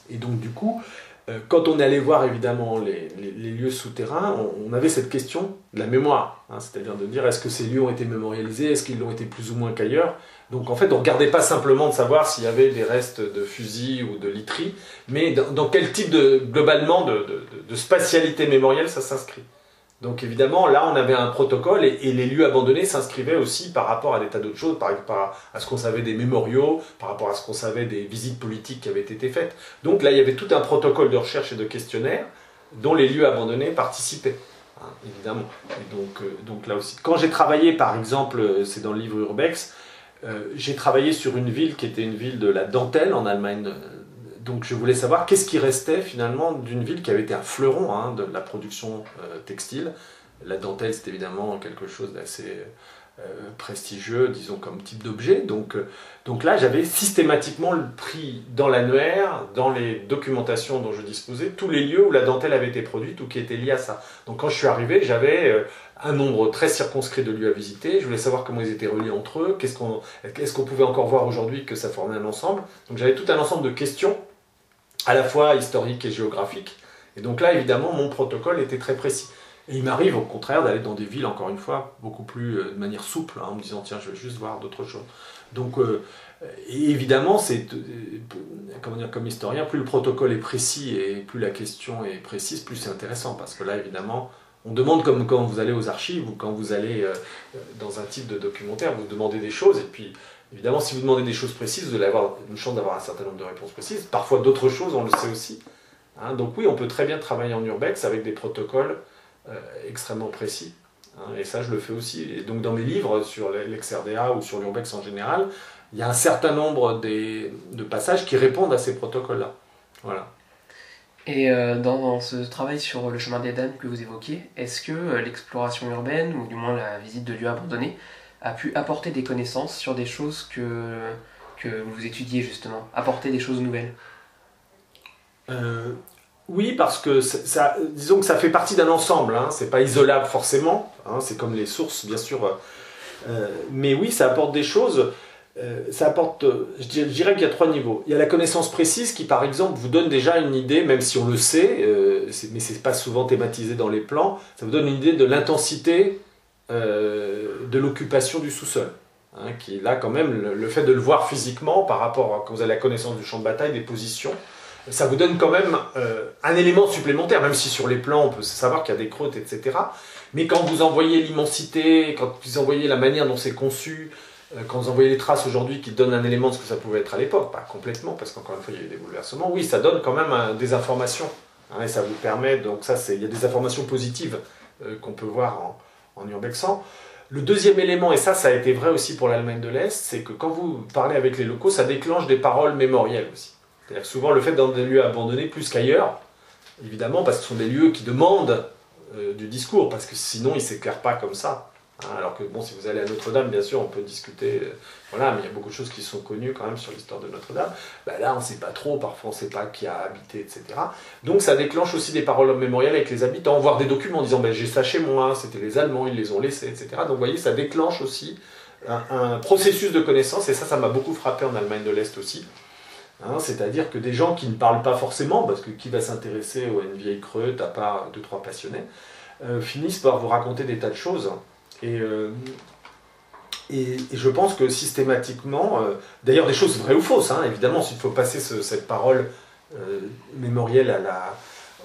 Et donc du coup, euh, quand on allé voir évidemment les, lieux souterrains, on, avait cette question de la mémoire, hein, c'est-à-dire de dire est-ce que ces lieux ont été mémorialisés, est-ce qu'ils l'ont été plus ou moins qu'ailleurs? Donc en fait, on ne regardait pas simplement de savoir s'il y avait des restes de fusils ou de literies, mais dans, quel type de, globalement de spatialité mémorielle ça s'inscrit. Donc évidemment, là, on avait un protocole et, les lieux abandonnés s'inscrivaient aussi par rapport à des tas d'autres choses, par rapport à ce qu'on savait des mémoriaux, par rapport à ce qu'on savait des visites politiques qui avaient été faites. Donc là, il y avait tout un protocole de recherche et de questionnaire dont les lieux abandonnés participaient, hein, évidemment. Donc, euh, donc là aussi. Quand j'ai travaillé, par exemple, euh, c'est dans le livre Urbex, euh, j'ai travaillé sur une ville qui était une ville de la dentelle en Allemagne. Donc je voulais savoir qu'est-ce qui restait finalement d'une ville qui avait été un fleuron hein, de la production euh, textile? La dentelle, c'est évidemment quelque chose d'assez euh, prestigieux, disons, comme type d'objet. Donc, euh, donc là, j'avais systématiquement pris dans l'annuaire, dans les documentations dont je disposais, tous les lieux où la dentelle avait été produite ou qui étaient liés à ça. Donc quand je suis arrivé, j'avais un nombre très circonscrit de lieux à visiter. Je voulais savoir comment ils étaient reliés entre eux, qu'est-ce qu'on qu'on pouvait encore voir aujourd'hui que ça formait un ensemble. Donc j'avais tout un ensemble de questions, à la fois historiques et géographiques. Et donc là, évidemment, mon protocole était très précis. Et il m'arrive au contraire d'aller dans des villes, encore une fois, beaucoup plus euh, de manière souple, hein, en me disant tiens, je vais juste voir d'autres choses. Donc, euh, évidemment, c'est euh, comment dire, comme historien, plus le protocole est précis et plus la question est précise, plus c'est intéressant. Parce que là, évidemment, on demande comme quand vous allez aux archives ou quand vous allez dans un type de documentaire, vous demandez des choses et puis évidemment, si vous demandez des choses précises, vous allez avoir une chance d'avoir un certain nombre de réponses précises. Parfois d'autres choses, on le sait aussi. Hein. donc oui, on peut très bien travailler en urbex avec des protocoles euh, extrêmement précis. hein, et ça, je le fais aussi. Et donc dans mes livres sur l'ex-RDA ou sur l'urbex en général, il y a un certain nombre de passages qui répondent à ces protocoles-là. Voilà. Et euh, dans ce travail sur le chemin des dames que vous évoquiez, est-ce que euh, l'exploration urbaine, ou du moins la visite de lieux abandonnés, a pu apporter des connaissances sur des choses que, vous étudiez justement, apporter des choses nouvelles Euh, Oui, parce que ça, disons que ça fait partie d'un ensemble, hein. c'est pas isolable forcément, hein. c'est comme les sources bien sûr, euh, mais oui, ça apporte des choses. Euh, ça apporte, je dirais qu'il y a trois niveaux. Il y a la connaissance précise qui, par exemple, vous donne déjà une idée, même si on le sait, mais c'est pas souvent thématisé dans les plans, ça vous donne une idée de l'intensité de l'occupation du sous-sol. Hein, qui là quand même le, fait de le voir physiquement par rapport à quand vous avez la connaissance du champ de bataille, des positions, ça vous donne quand même euh, un élément supplémentaire, même si sur les plans on peut savoir qu'il y a des croûtes, etc. Mais quand vous envoyez l'immensité, quand vous envoyez la manière dont c'est conçu, euh, quand vous envoyez les traces aujourd'hui qui donnent un élément de ce que ça pouvait être à l'époque, pas complètement, parce qu'encore une fois il y a eu des bouleversements, oui, ça donne quand même des informations. Hein, et ça vous permet, donc ça, il y a des informations positives euh, qu'on peut voir en, en urbexant. Le deuxième élément, et ça, ça a été vrai aussi pour l'Allemagne de l'Est, c'est que quand vous parlez avec les locaux, ça déclenche des paroles mémorielles aussi. C'est-à-dire souvent, le fait dans des lieux abandonnés, plus qu'ailleurs, évidemment, parce que ce sont des lieux qui demandent euh, du discours, parce que sinon, ils ne s'éclairent pas comme ça. Hein, alors que, bon, si vous allez à Notre-Dame, bien sûr, on peut discuter, euh, voilà, mais il y a beaucoup de choses qui sont connues quand même sur l'histoire de Notre-Dame. Ben là, on ne sait pas trop, parfois on ne sait pas qui a habité, etc. Donc ça déclenche aussi des paroles mémorielles avec les habitants, voire des documents en disant, ben, j'ai ça chez moi, c'était les Allemands, ils les ont laissés, etc. Donc vous voyez, ça déclenche aussi un, processus de connaissance, et ça, ça m'a beaucoup frappé en Allemagne de l'Est aussi. Hein, c'est-à-dire que des gens qui ne parlent pas forcément, parce que qui va s'intéresser à une vieille creute à part deux, trois passionnés, euh, finissent par vous raconter des tas de choses euh, et, et, je pense que systématiquement, euh, d'ailleurs des choses vraies ou fausses, hein, évidemment, s'il faut passer cette parole euh, mémorielle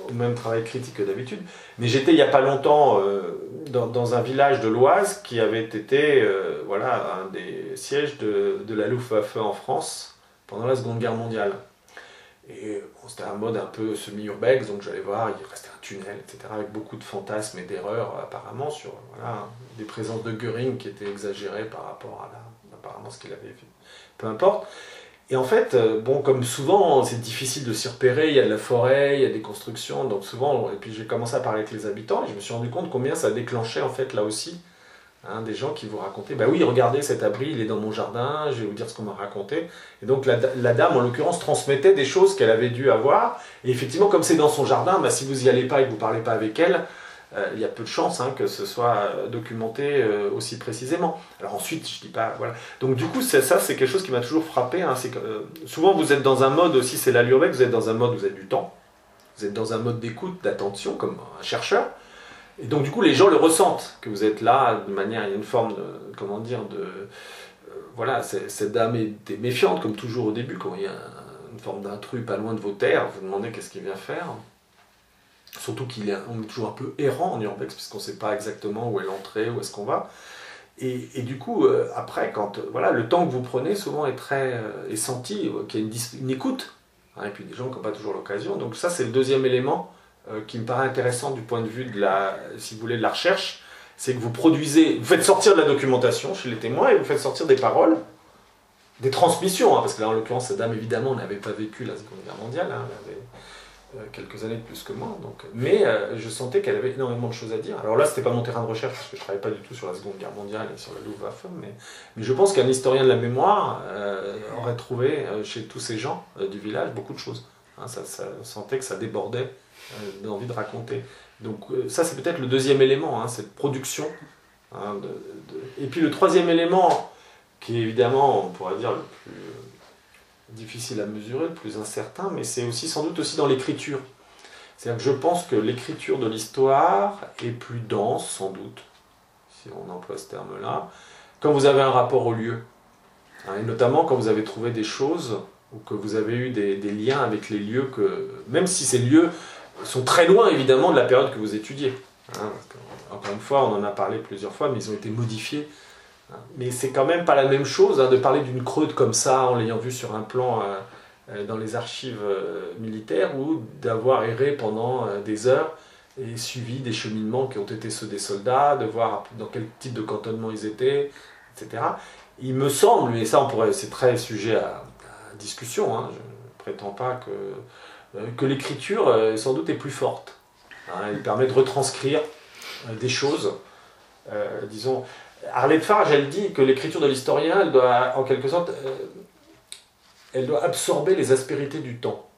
au même travail critique que d'habitude. Mais j'étais il n'y a pas longtemps dans, un village de l'Oise qui avait été voilà, un des sièges de, de la Luftwaffe en France pendant la Seconde Guerre mondiale. Et c'était un mode un peu semi-urbex, donc j'allais voir, il restait un tunnel, etc., avec beaucoup de fantasmes et d'erreurs apparemment sur voilà, des présences de Göring qui étaient exagérées par rapport à apparemment ce qu'il avait fait. Peu importe. Et en fait, euh, bon, comme souvent, c'est difficile de s'y repérer, il y a de la forêt, il y a des constructions, donc souvent, et puis j'ai commencé à parler avec les habitants, et je me suis rendu compte combien ça déclenchait en fait là aussi Hein, des gens qui vous racontaient, bah oui, regardez cet abri, il est dans mon jardin, je vais vous dire ce qu'on m'a raconté. Et donc la, dame, en l'occurrence, transmettait des choses qu'elle avait dû avoir. Et effectivement, comme c'est dans son jardin, bah, si vous n'y allez pas et que vous ne parlez pas avec elle, euh, il y a peu de chances hein, que ce soit euh, documenté euh, aussi précisément. Alors ensuite, je dis pas, voilà. Donc du coup, ça, c'est quelque chose qui m'a toujours frappé. Hein, que souvent vous êtes dans un mode aussi, c'est l'allure vous êtes dans un mode vous avez du temps, vous êtes dans un mode d'écoute, d'attention, comme un chercheur. Et donc du coup, les gens le ressentent, que vous êtes là de manière, il y a une forme de, comment dire, de... Euh, voilà, cette dame est méfiante, comme toujours au début, quand il y a une forme d'intrus pas loin de vos terres, vous, demandez qu'est-ce qu'il vient faire. Surtout qu'il est, toujours un peu errant en urbex, puisqu'on ne sait pas exactement où est l'entrée, où est-ce qu'on va. Et, du coup, euh, après, quand voilà, le temps que vous prenez souvent est très euh, est senti, qu'il y a une, une écoute. Hein, et puis des gens qui n'ont pas toujours l'occasion. Donc ça, c'est le deuxième élément euh, qui me paraît intéressant du point de vue de la, si vous voulez, de la recherche, c'est que vous produisez, vous faites sortir de la documentation chez les témoins et vous faites sortir des paroles, des transmissions, hein, parce que là en l'occurrence cette dame évidemment n'avait pas vécu la Seconde Guerre mondiale, hein, elle avait euh, quelques années de plus que moi, donc, mais euh, je sentais qu'elle avait énormément de choses à dire. Alors là c'était pas mon terrain de recherche parce que je travaillais pas du tout sur la Seconde Guerre mondiale et sur la Luftwaffe, mais, mais je pense qu'un historien de la mémoire aurait trouvé chez tous ces gens du village beaucoup de choses. Hein, ça, sentait que ça débordait d'envie de raconter. Donc euh, ça c'est peut-être le deuxième élément, hein, cette production. Hein, et puis le troisième élément, qui est évidemment, on pourrait dire, le plus euh, difficile à mesurer, le plus incertain, mais c'est aussi sans doute aussi dans l'écriture. C'est-à-dire que je pense que l'écriture de l'histoire est plus dense, sans doute, si on emploie ce terme-là, quand vous avez un rapport au lieu. Hein, et notamment quand vous avez trouvé des choses ou que vous avez eu des, des liens avec les lieux que, même si ces lieux sont très loin évidemment de la période que vous étudiez. Hein, encore une fois, on en a parlé plusieurs fois, mais ils ont été modifiés. Hein. Mais c'est quand même pas la même chose hein, de parler d'une creuse comme ça en l'ayant vu sur un plan euh, euh, dans les archives euh, militaires ou d'avoir erré pendant des heures et suivi des cheminements qui ont été ceux des soldats, de voir dans quel type de cantonnement ils étaient, etc. Il me semble, mais ça on pourrait, c'est très sujet à, à discussion, je ne prétends pas que que l'écriture, euh, sans doute, est plus forte. Hein, elle permet de retranscrire euh, des choses. disons, Arlette Farge, elle dit que l'écriture de l'historien, elle doit, en quelque sorte, elle doit absorber les aspérités du temps.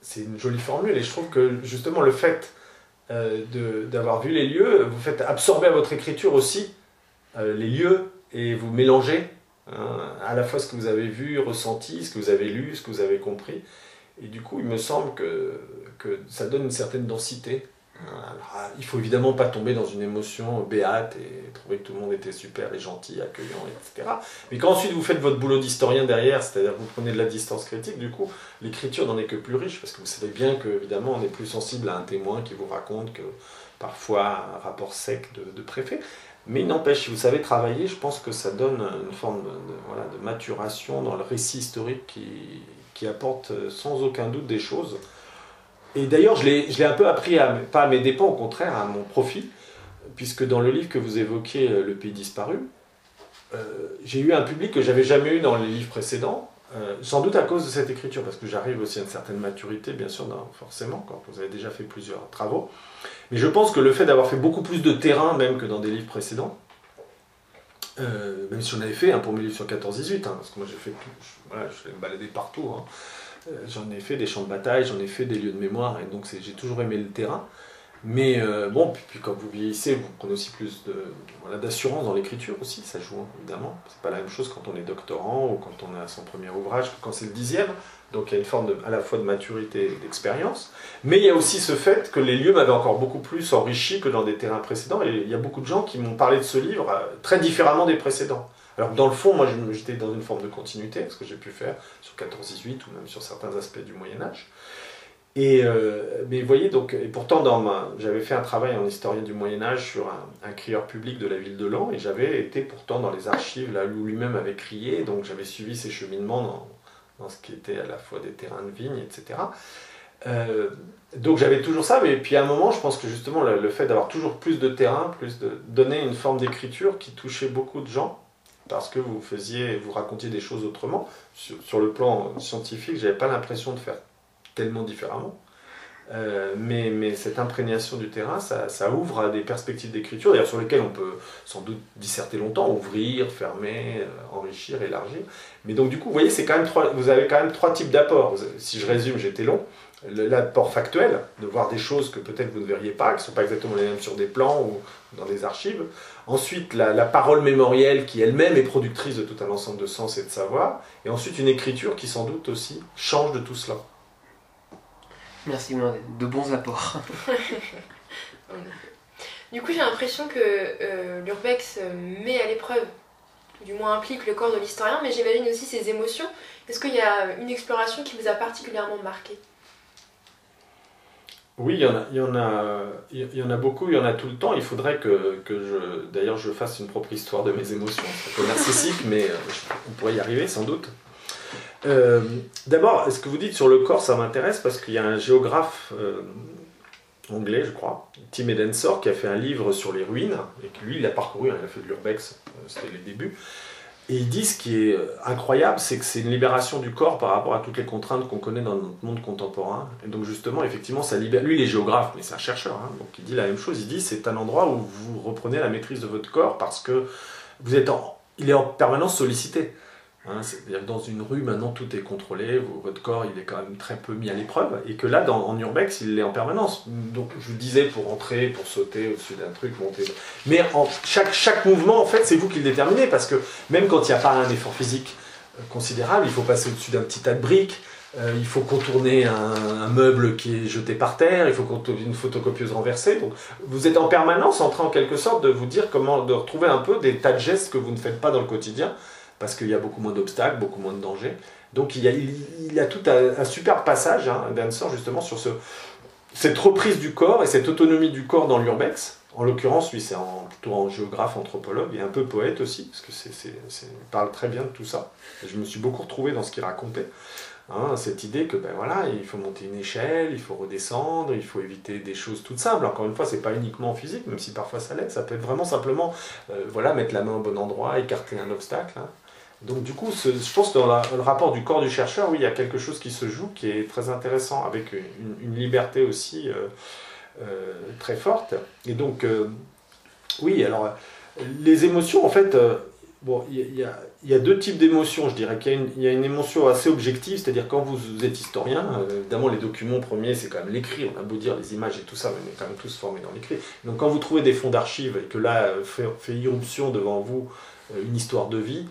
c'est une jolie formule et je trouve que justement le fait euh, d'avoir vu les lieux, vous faites absorber à votre écriture aussi euh, les lieux et vous mélangez hein, à la fois ce que vous avez vu, ressenti, ce que vous avez lu, ce que vous avez compris. Et du coup, il me semble que, que ça donne une certaine densité. Alors, ah, il faut évidemment pas tomber dans une émotion béate et trouver que tout le monde était super et gentil, accueillant, etc. Mais quand ensuite vous faites votre boulot d'historien derrière, c'est-à-dire vous prenez de la distance critique, du coup, l'écriture n'en est que plus riche, parce que vous savez bien que, évidemment, on est plus sensible à un témoin qui vous raconte que parfois un rapport sec de, préfet. Mais il n'empêche, si vous savez travailler, je pense que ça donne une forme de- voilà, de maturation dans le récit historique qui, apporte euh, sans aucun doute des choses. Et d'ailleurs, je l'ai un peu appris, à, pas à mes dépens, au contraire, à mon profit, puisque dans le livre que vous évoquez, euh, Le pays disparu, euh, j'ai eu un public que j'avais jamais eu dans les livres précédents, sans doute à cause de cette écriture, parce que j'arrive aussi à une certaine maturité, bien sûr, forcément, quand vous avez déjà fait plusieurs travaux. Mais je pense que le fait d'avoir fait beaucoup plus de terrain, même que dans des livres précédents, euh, même si j'en avais fait un pour mes livres sur 14-18, hein, parce que moi j'ai fait tout, je, voilà, me balader partout. hein. Euh, j'en ai fait des champs de bataille, j'en ai fait des lieux de mémoire, et donc j'ai toujours aimé le terrain. Mais euh, bon, puis, quand vous vieillissez, vous prenez aussi plus de, voilà, d'assurance dans l'écriture aussi, ça joue hein, évidemment. C'est pas la même chose quand on est doctorant ou quand on a son premier ouvrage que quand c'est le dixième. Donc il y a une forme à la fois de maturité et d'expérience. Mais il y a aussi ce fait que les lieux m'avaient encore beaucoup plus enrichi que dans des terrains précédents. Et il y a beaucoup de gens qui m'ont parlé de ce livre euh, très différemment des précédents. Alors dans le fond, moi j'étais dans une forme de continuité, ce que j'ai pu faire sur 14-18 ou même sur certains aspects du Moyen-Âge. Et, euh, mais voyez, donc, et pourtant j'avais fait un travail en historien du Moyen-Âge sur un, crieur public de la ville de Lens, et j'avais été pourtant dans les archives là où lui-même avait crié, donc j'avais suivi ses cheminements dans ce qui était à la fois des terrains de vigne, etc. Euh, donc j'avais toujours ça, mais puis à un moment, je pense que justement le, fait d'avoir toujours plus de terrain, plus de donner une forme d'écriture qui touchait beaucoup de gens, parce que vous faisiez, vous racontiez des choses autrement. Sur, sur le plan scientifique, j'avais pas l'impression de faire tellement différemment. Euh, mais, cette imprégnation du terrain, ça, ouvre à des perspectives d'écriture, d'ailleurs sur lesquelles on peut sans doute disserter longtemps, ouvrir, fermer, euh, enrichir, élargir. Mais donc du coup, vous voyez, c'est quand même trois, vous avez quand même trois types d'apports. Si je résume, j'étais long. L'apport factuel, de voir des choses que peut-être vous ne verriez pas, qui ne sont pas exactement les mêmes sur des plans ou dans des archives. Ensuite, la parole mémorielle qui elle-même est productrice de tout un ensemble de sens et de savoir. Et ensuite, une écriture qui sans doute aussi change de tout cela. Merci, de bons apports. Du coup, j'ai l'impression que euh, l'urbex euh, met à l'épreuve, du moins implique le corps de l'historien, mais j'imagine aussi ses émotions. Est-ce qu'il y a une exploration qui vous a particulièrement marqué? Oui, il y en a, il y en a, il y en a beaucoup, il y en a tout le temps. Il faudrait que, que je, d'ailleurs, je fasse une propre histoire de mes émotions. C'est un peu narcissique, mais euh, je- on pourrait y arriver sans doute. Euh, D'abord, ce que vous dites sur le corps, ça m'intéresse parce qu'il y a un géographe euh, anglais, je crois, Tim Edensor, qui a fait un livre sur les ruines et que lui, il a parcouru, hein, il a fait de l'urbex, euh, c'était les débuts. Et il dit ce qui est incroyable, c'est que c'est une libération du corps par rapport à toutes les contraintes qu'on connaît dans notre monde contemporain. Et donc justement, effectivement, ça libère. Lui, il est géographe, mais c'est un chercheur, hein, donc il dit la même chose. Il dit c'est un endroit où vous reprenez la maîtrise de votre corps parce que vous êtes en, il est en permanence sollicité. Hein, C'est-à-dire que dans une rue, maintenant, tout est contrôlé, votre corps, il est quand même très peu mis à l'épreuve, et que là, dans, en urbex, il l'est en permanence. Donc, je vous disais, pour entrer, pour sauter au-dessus d'un truc, monter... Mais chaque, chaque mouvement, en fait, c'est vous qui le déterminez, parce que même quand il n'y a pas un effort physique euh, considérable, il faut passer au-dessus d'un petit tas de briques, euh, il faut contourner un, un meuble qui est jeté par terre, il faut contourner une photocopieuse renversée. Donc, vous êtes en permanence en train, en quelque sorte, de vous dire comment, de retrouver un peu des tas de gestes que vous ne faites pas dans le quotidien, parce qu'il y a beaucoup moins d'obstacles, beaucoup moins de dangers. Donc il y a, tout un, un super passage hein, d'Ansor justement sur ce, cette reprise du corps et cette autonomie du corps dans l'urbex. En l'occurrence, lui, c'est plutôt en géographe, anthropologue et un peu poète aussi, parce que il parle très bien de tout ça. Je me suis beaucoup retrouvé dans ce qu'il racontait. Hein, cette idée que ben voilà, il faut monter une échelle, il faut redescendre, il faut éviter des choses toutes simples. Encore une fois, c'est pas uniquement physique, même si parfois ça l'est. Ça peut être vraiment simplement, euh, voilà, mettre la main au bon endroit, écarter un obstacle. hein. Donc du coup, je pense que dans le rapport du corps du chercheur, oui, il y a quelque chose qui se joue qui est très intéressant, avec une, liberté aussi euh, euh, très forte. Et donc, euh, oui, alors, les émotions, en fait, bon, il y, a, deux types d'émotions, je dirais qu'il y, a une émotion assez objective, c'est-à-dire quand vous êtes historien, évidemment les documents premiers c'est quand même l'écrit, on a beau dire les images et tout ça, mais on est quand même tous formés dans l'écrit. Donc quand vous trouvez des fonds d'archives et que là fait, fait irruption devant vous une histoire de vie,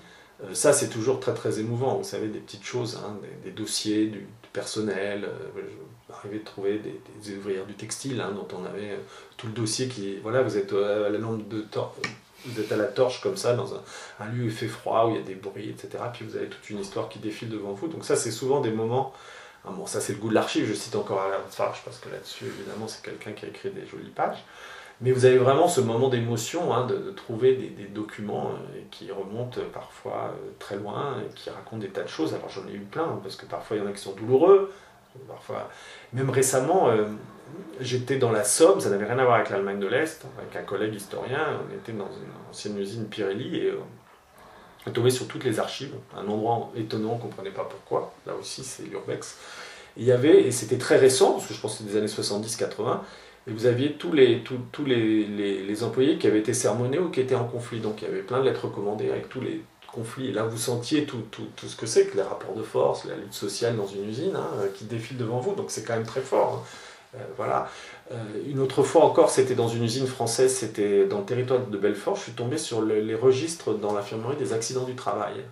ça c'est toujours très très émouvant, vous savez, des petites choses, hein, des, dossiers, du, personnel, arriver de trouver des, ouvrières du textile hein, dont on avait tout le dossier qui voilà vous êtes à la de vous êtes à la torche comme ça dans un, lieu où il fait froid où il y a des bruits etc puis vous avez toute une histoire qui défile devant vous. Donc ça c'est souvent des moments ah bon ça c'est le goût de l'archive. Je cite encore Alain Farge parce que là-dessus évidemment c'est quelqu'un qui a écrit des jolies pages mais vous avez vraiment ce moment d'émotion hein, de, trouver des, documents euh, qui remontent parfois euh, très loin et qui racontent des tas de choses alors j'en ai eu plein parce que parfois il y en a qui sont douloureux parfois même récemment euh, j'étais dans la Somme, ça n'avait rien à voir avec l'Allemagne de l'Est, avec un collègue historien, on était dans une ancienne usine Pirelli et euh, on est tombé sur toutes les archives, un endroit étonnant, on ne comprenait pas pourquoi, là aussi c'est l'Urbex. Il y avait, et c'était très récent, parce que je pense que c'était des années 70-80, et vous aviez tous, les, tous, tous les, les, employés qui avaient été sermonnés ou qui étaient en conflit, donc il y avait plein de lettres recommandées avec tous les conflits, et là vous sentiez tout, tout, tout ce que c'est que les rapports de force, la lutte sociale dans une usine, hein, qui défile devant vous, donc c'est quand même très fort. Hein. Euh, voilà. Euh, une autre fois encore, c'était dans une usine française, c'était dans le territoire de Belfort, je suis tombé sur les registres dans l'infirmerie des accidents du travail.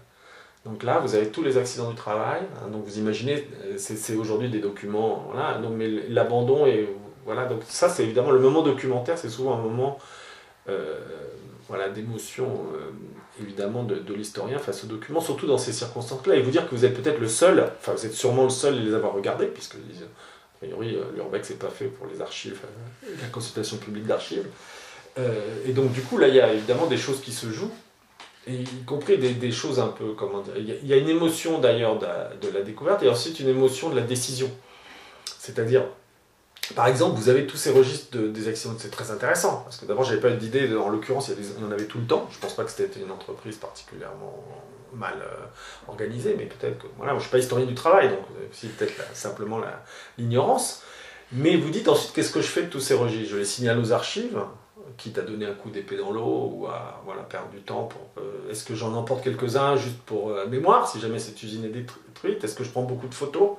Donc là, vous avez tous les accidents du travail. Hein, donc vous imaginez, euh, c'est aujourd'hui des documents, voilà. Donc, mais l'abandon et voilà. Donc ça, c'est évidemment le moment documentaire, c'est souvent un moment, voilà, d'émotion évidemment de, l'historien face aux documents, surtout dans ces circonstances-là. Et vous dire que vous êtes peut-être le seul, enfin vous êtes sûrement le seul à les avoir regardés, puisque a priori, euh, l'urbex n'est pas fait pour les archives, euh, la consultation publique d'archives. Euh, et donc, du coup, là, il y a évidemment des choses qui se jouent, y compris des, choses un peu, comment dire, il y, a une émotion d'ailleurs de, la découverte, et ensuite une émotion de la décision. C'est-à-dire, par exemple, vous avez tous ces registres des accidents, c'est très intéressant, parce que d'abord, j'avais pas d'idée, en l'occurrence, il y en avait tout le temps, je pense pas que c'était une entreprise particulièrement mal euh, organisé, mais peut-être que. Voilà, je ne suis pas historien du travail, donc c'est peut-être simplement l'ignorance. Mais vous dites ensuite, qu'est-ce que je fais de tous ces registres? Je les signale aux archives, quitte à donner un coup d'épée dans l'eau ou à voilà, perdre du temps. pour euh, Est-ce que j'en emporte quelques-uns juste pour euh, mémoire, si jamais cette usine est détruite Est-ce que je prends beaucoup de photos?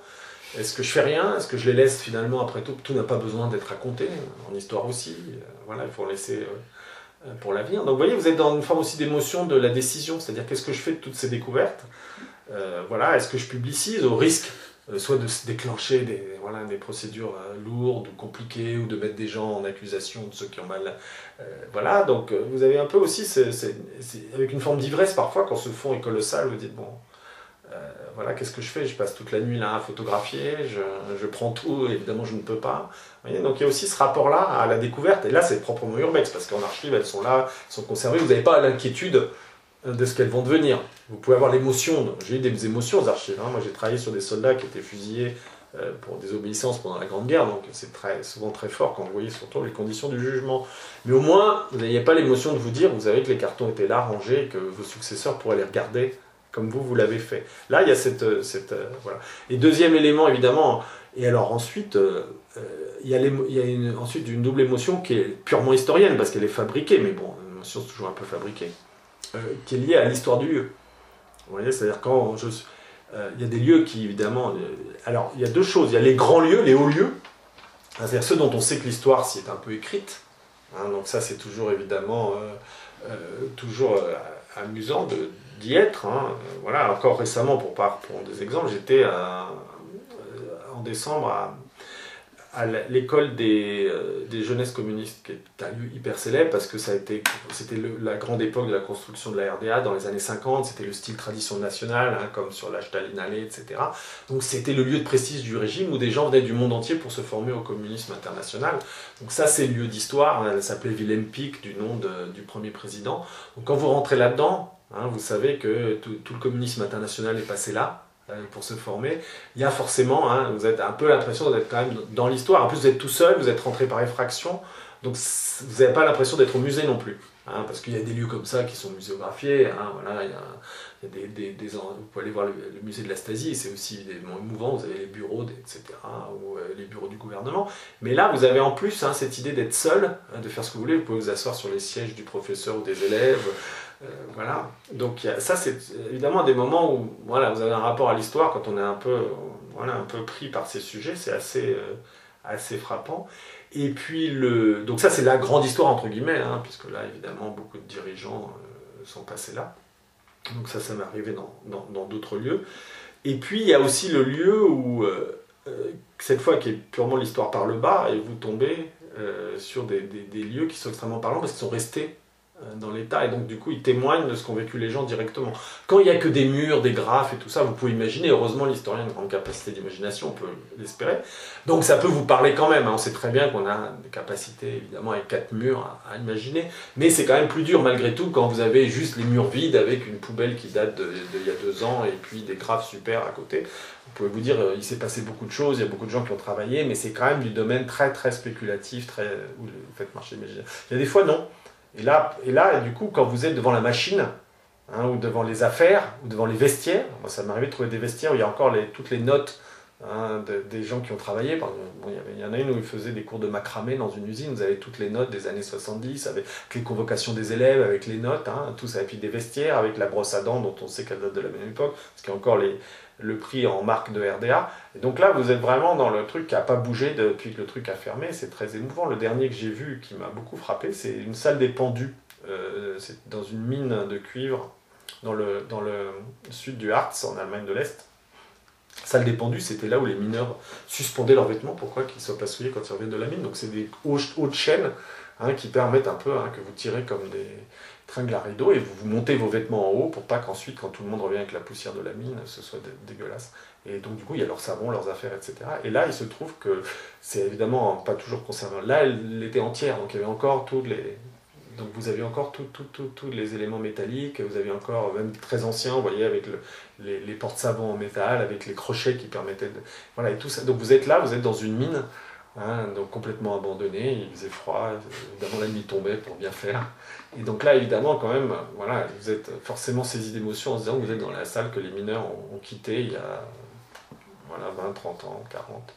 Est-ce que je fais rien? Est-ce que je les laisse finalement après tout? Tout n'a pas besoin d'être raconté, en histoire aussi. voilà, il faut laisser euh, pour l'avenir. Donc vous voyez, vous êtes dans une forme aussi d'émotion de la décision, c'est-à-dire qu'est-ce que je fais de toutes ces découvertes? Euh, Voilà, est-ce que je publicise au risque euh, soit de déclencher des, voilà, des procédures lourdes ou compliquées ou de mettre des gens en accusation de ceux qui ont mal. voilà, donc vous avez un peu aussi, avec une forme d'ivresse parfois, quand ce fond est colossal, vous dites, bon, voilà, qu'est-ce que je fais? Je passe toute la nuit là à photographier, je, prends tout, évidemment je ne peux pas. donc il y a aussi ce rapport-là à la découverte, et là c'est proprement urbex, parce qu'en archive elles sont là, elles sont conservées, vous n'avez pas l'inquiétude de ce qu'elles vont devenir. Vous pouvez avoir l'émotion, j'ai eu des émotions aux archives, hein. moi j'ai travaillé sur des soldats qui étaient fusillés euh, pour désobéissance pendant la Grande Guerre, donc c'est très, souvent très fort quand vous voyez surtout les conditions du jugement. Mais au moins, vous n'ayez pas l'émotion de vous dire, vous savez que les cartons étaient là, rangés, et que vos successeurs pourraient les regarder comme vous, vous l'avez fait. Là, il y a cette... Euh, cette euh, voilà. Et deuxième élément, évidemment, et alors ensuite, euh, il y a, il y a une, ensuite une double émotion qui est purement historienne, parce qu'elle est fabriquée, mais bon, l'émotion c'est toujours un peu fabriqué, qui est liée à l'histoire du lieu. Vous voyez, c'est-à-dire quand je... il y a des lieux qui, évidemment... alors, il y a deux choses. Il y a les grands lieux, les hauts lieux, c'est-à-dire ceux dont on sait que l'histoire s'y est un peu écrite. Hein, donc ça, c'est toujours, évidemment, toujours amusant de d'y être. Hein. Voilà, encore récemment, pour prendre des exemples, j'étais euh, en décembre à, l'école des, euh, des jeunesses communistes, qui est un lieu hyper célèbre parce que ça a été, c'était la grande époque de la construction de la RDA dans les années 50, c'était le style tradition nationale, hein, comme sur la Stalinallee, etc. Donc c'était le lieu de prestige du régime où des gens venaient du monde entier pour se former au communisme international. Donc ça c'est le lieu d'histoire, hein. elle s'appelait Willem Pieck du nom du premier président. Donc quand vous rentrez là-dedans, Hein, vous savez que tout, le communisme international est passé là euh, pour se former. Il y a forcément, hein, vous avez un peu l'impression d'être quand même dans l'histoire. En plus, vous êtes tout seul, vous êtes rentré par effraction, donc vous n'avez pas l'impression d'être au musée non plus. Hein, parce qu'il y a des lieux comme ça qui sont muséographiés. voilà, il y a, des, vous pouvez aller voir le, musée de la Stasi, c'est aussi émouvant. Vous avez les bureaux, etc., ou euh, les bureaux du gouvernement. Mais là, vous avez en plus cette idée d'être seul, de faire ce que vous voulez. Vous pouvez vous asseoir sur les sièges du professeur ou des élèves. Voilà. Donc ça, c'est évidemment des moments où voilà, vous avez un rapport à l'histoire quand on est un peu, voilà, un peu pris par ces sujets. C'est assez, assez frappant. Et puis, le... donc ça, c'est la grande histoire, entre guillemets, hein, puisque là, évidemment, beaucoup de dirigeants sont passés là. Donc ça, ça m'est arrivé dans d'autres lieux. Et puis, il y a aussi le lieu où, euh, euh, cette fois qui est purement l'histoire par le bas, et vous tombez euh, sur des, des, lieux qui sont extrêmement parlants parce qu'ils sont restés euh, dans l'État, et donc du coup ils témoignent de ce qu'ont vécu les gens directement. Quand il n'y a que des murs, des graphes et tout ça, vous pouvez imaginer, heureusement l'historien a une grande capacité d'imagination, on peut l'espérer, donc ça peut vous parler quand même, hein. on sait très bien qu'on a des capacités évidemment avec quatre murs à, imaginer, mais c'est quand même plus dur malgré tout quand vous avez juste les murs vides avec une poubelle qui date d'il y a deux ans et puis des graphes super à côté. Vous pouvez vous dire, euh, il s'est passé beaucoup de choses, il y a beaucoup de gens qui ont travaillé, mais c'est quand même du domaine très très spéculatif, où vous faites marcher l'imaginaire. Il y a des fois non, et là, et là, du coup, quand vous êtes devant la machine, hein, ou devant les affaires, ou devant les vestiaires, moi ça m'est arrivé de trouver des vestiaires où il y a encore toutes les notes hein, des gens qui ont travaillé. Il, y en a une où ils faisaient des cours de macramé dans une usine, vous avez toutes les notes des années 70, avec les convocations des élèves, avec les notes, hein, tout ça, et puis des vestiaires avec la brosse à dents dont on sait qu'elle date de la même époque, parce qu'il y encore les, le prix en marque de RDA. Et donc là, vous êtes vraiment dans le truc qui n'a pas bougé depuis que le truc a fermé. C'est très émouvant. Le dernier que j'ai vu qui m'a beaucoup frappé, c'est une salle des pendus. Euh, c'est dans une mine de cuivre dans le, sud du Harz, en Allemagne de l'Est. Salle des pendus, c'était là où les mineurs suspendaient leurs vêtements. Pourquoi qu'ils soient pas souillés quand ils reviennent de la mine Donc c'est des hautes chaînes hein, qui permettent un peu hein, que vous tirez comme des, tringle à rideau et vous, montez vos vêtements en haut pour pas qu'ensuite, quand tout le monde revient avec la poussière de la mine, ce soit dégueulasse. Et donc, du coup, il y a leurs savons, leurs affaires, etc. Et là, il se trouve que c'est évidemment pas toujours conservé. Là, elle était entière, donc il y avait encore tous les. Donc, vous avez encore tous les éléments métalliques, vous avez encore, même très anciens, vous voyez, avec le, les, les portes-savons en métal, avec les crochets qui permettaient de. Voilà, et tout ça. Donc, vous êtes là, vous êtes dans une mine. Hein, donc complètement abandonné, il faisait froid, évidemment la nuit tombait pour bien faire. Et donc là, évidemment, quand même, voilà, vous êtes forcément saisi d'émotion en se disant que vous êtes dans la salle que les mineurs ont, quitté il y a voilà, 20, 30 ans, 40,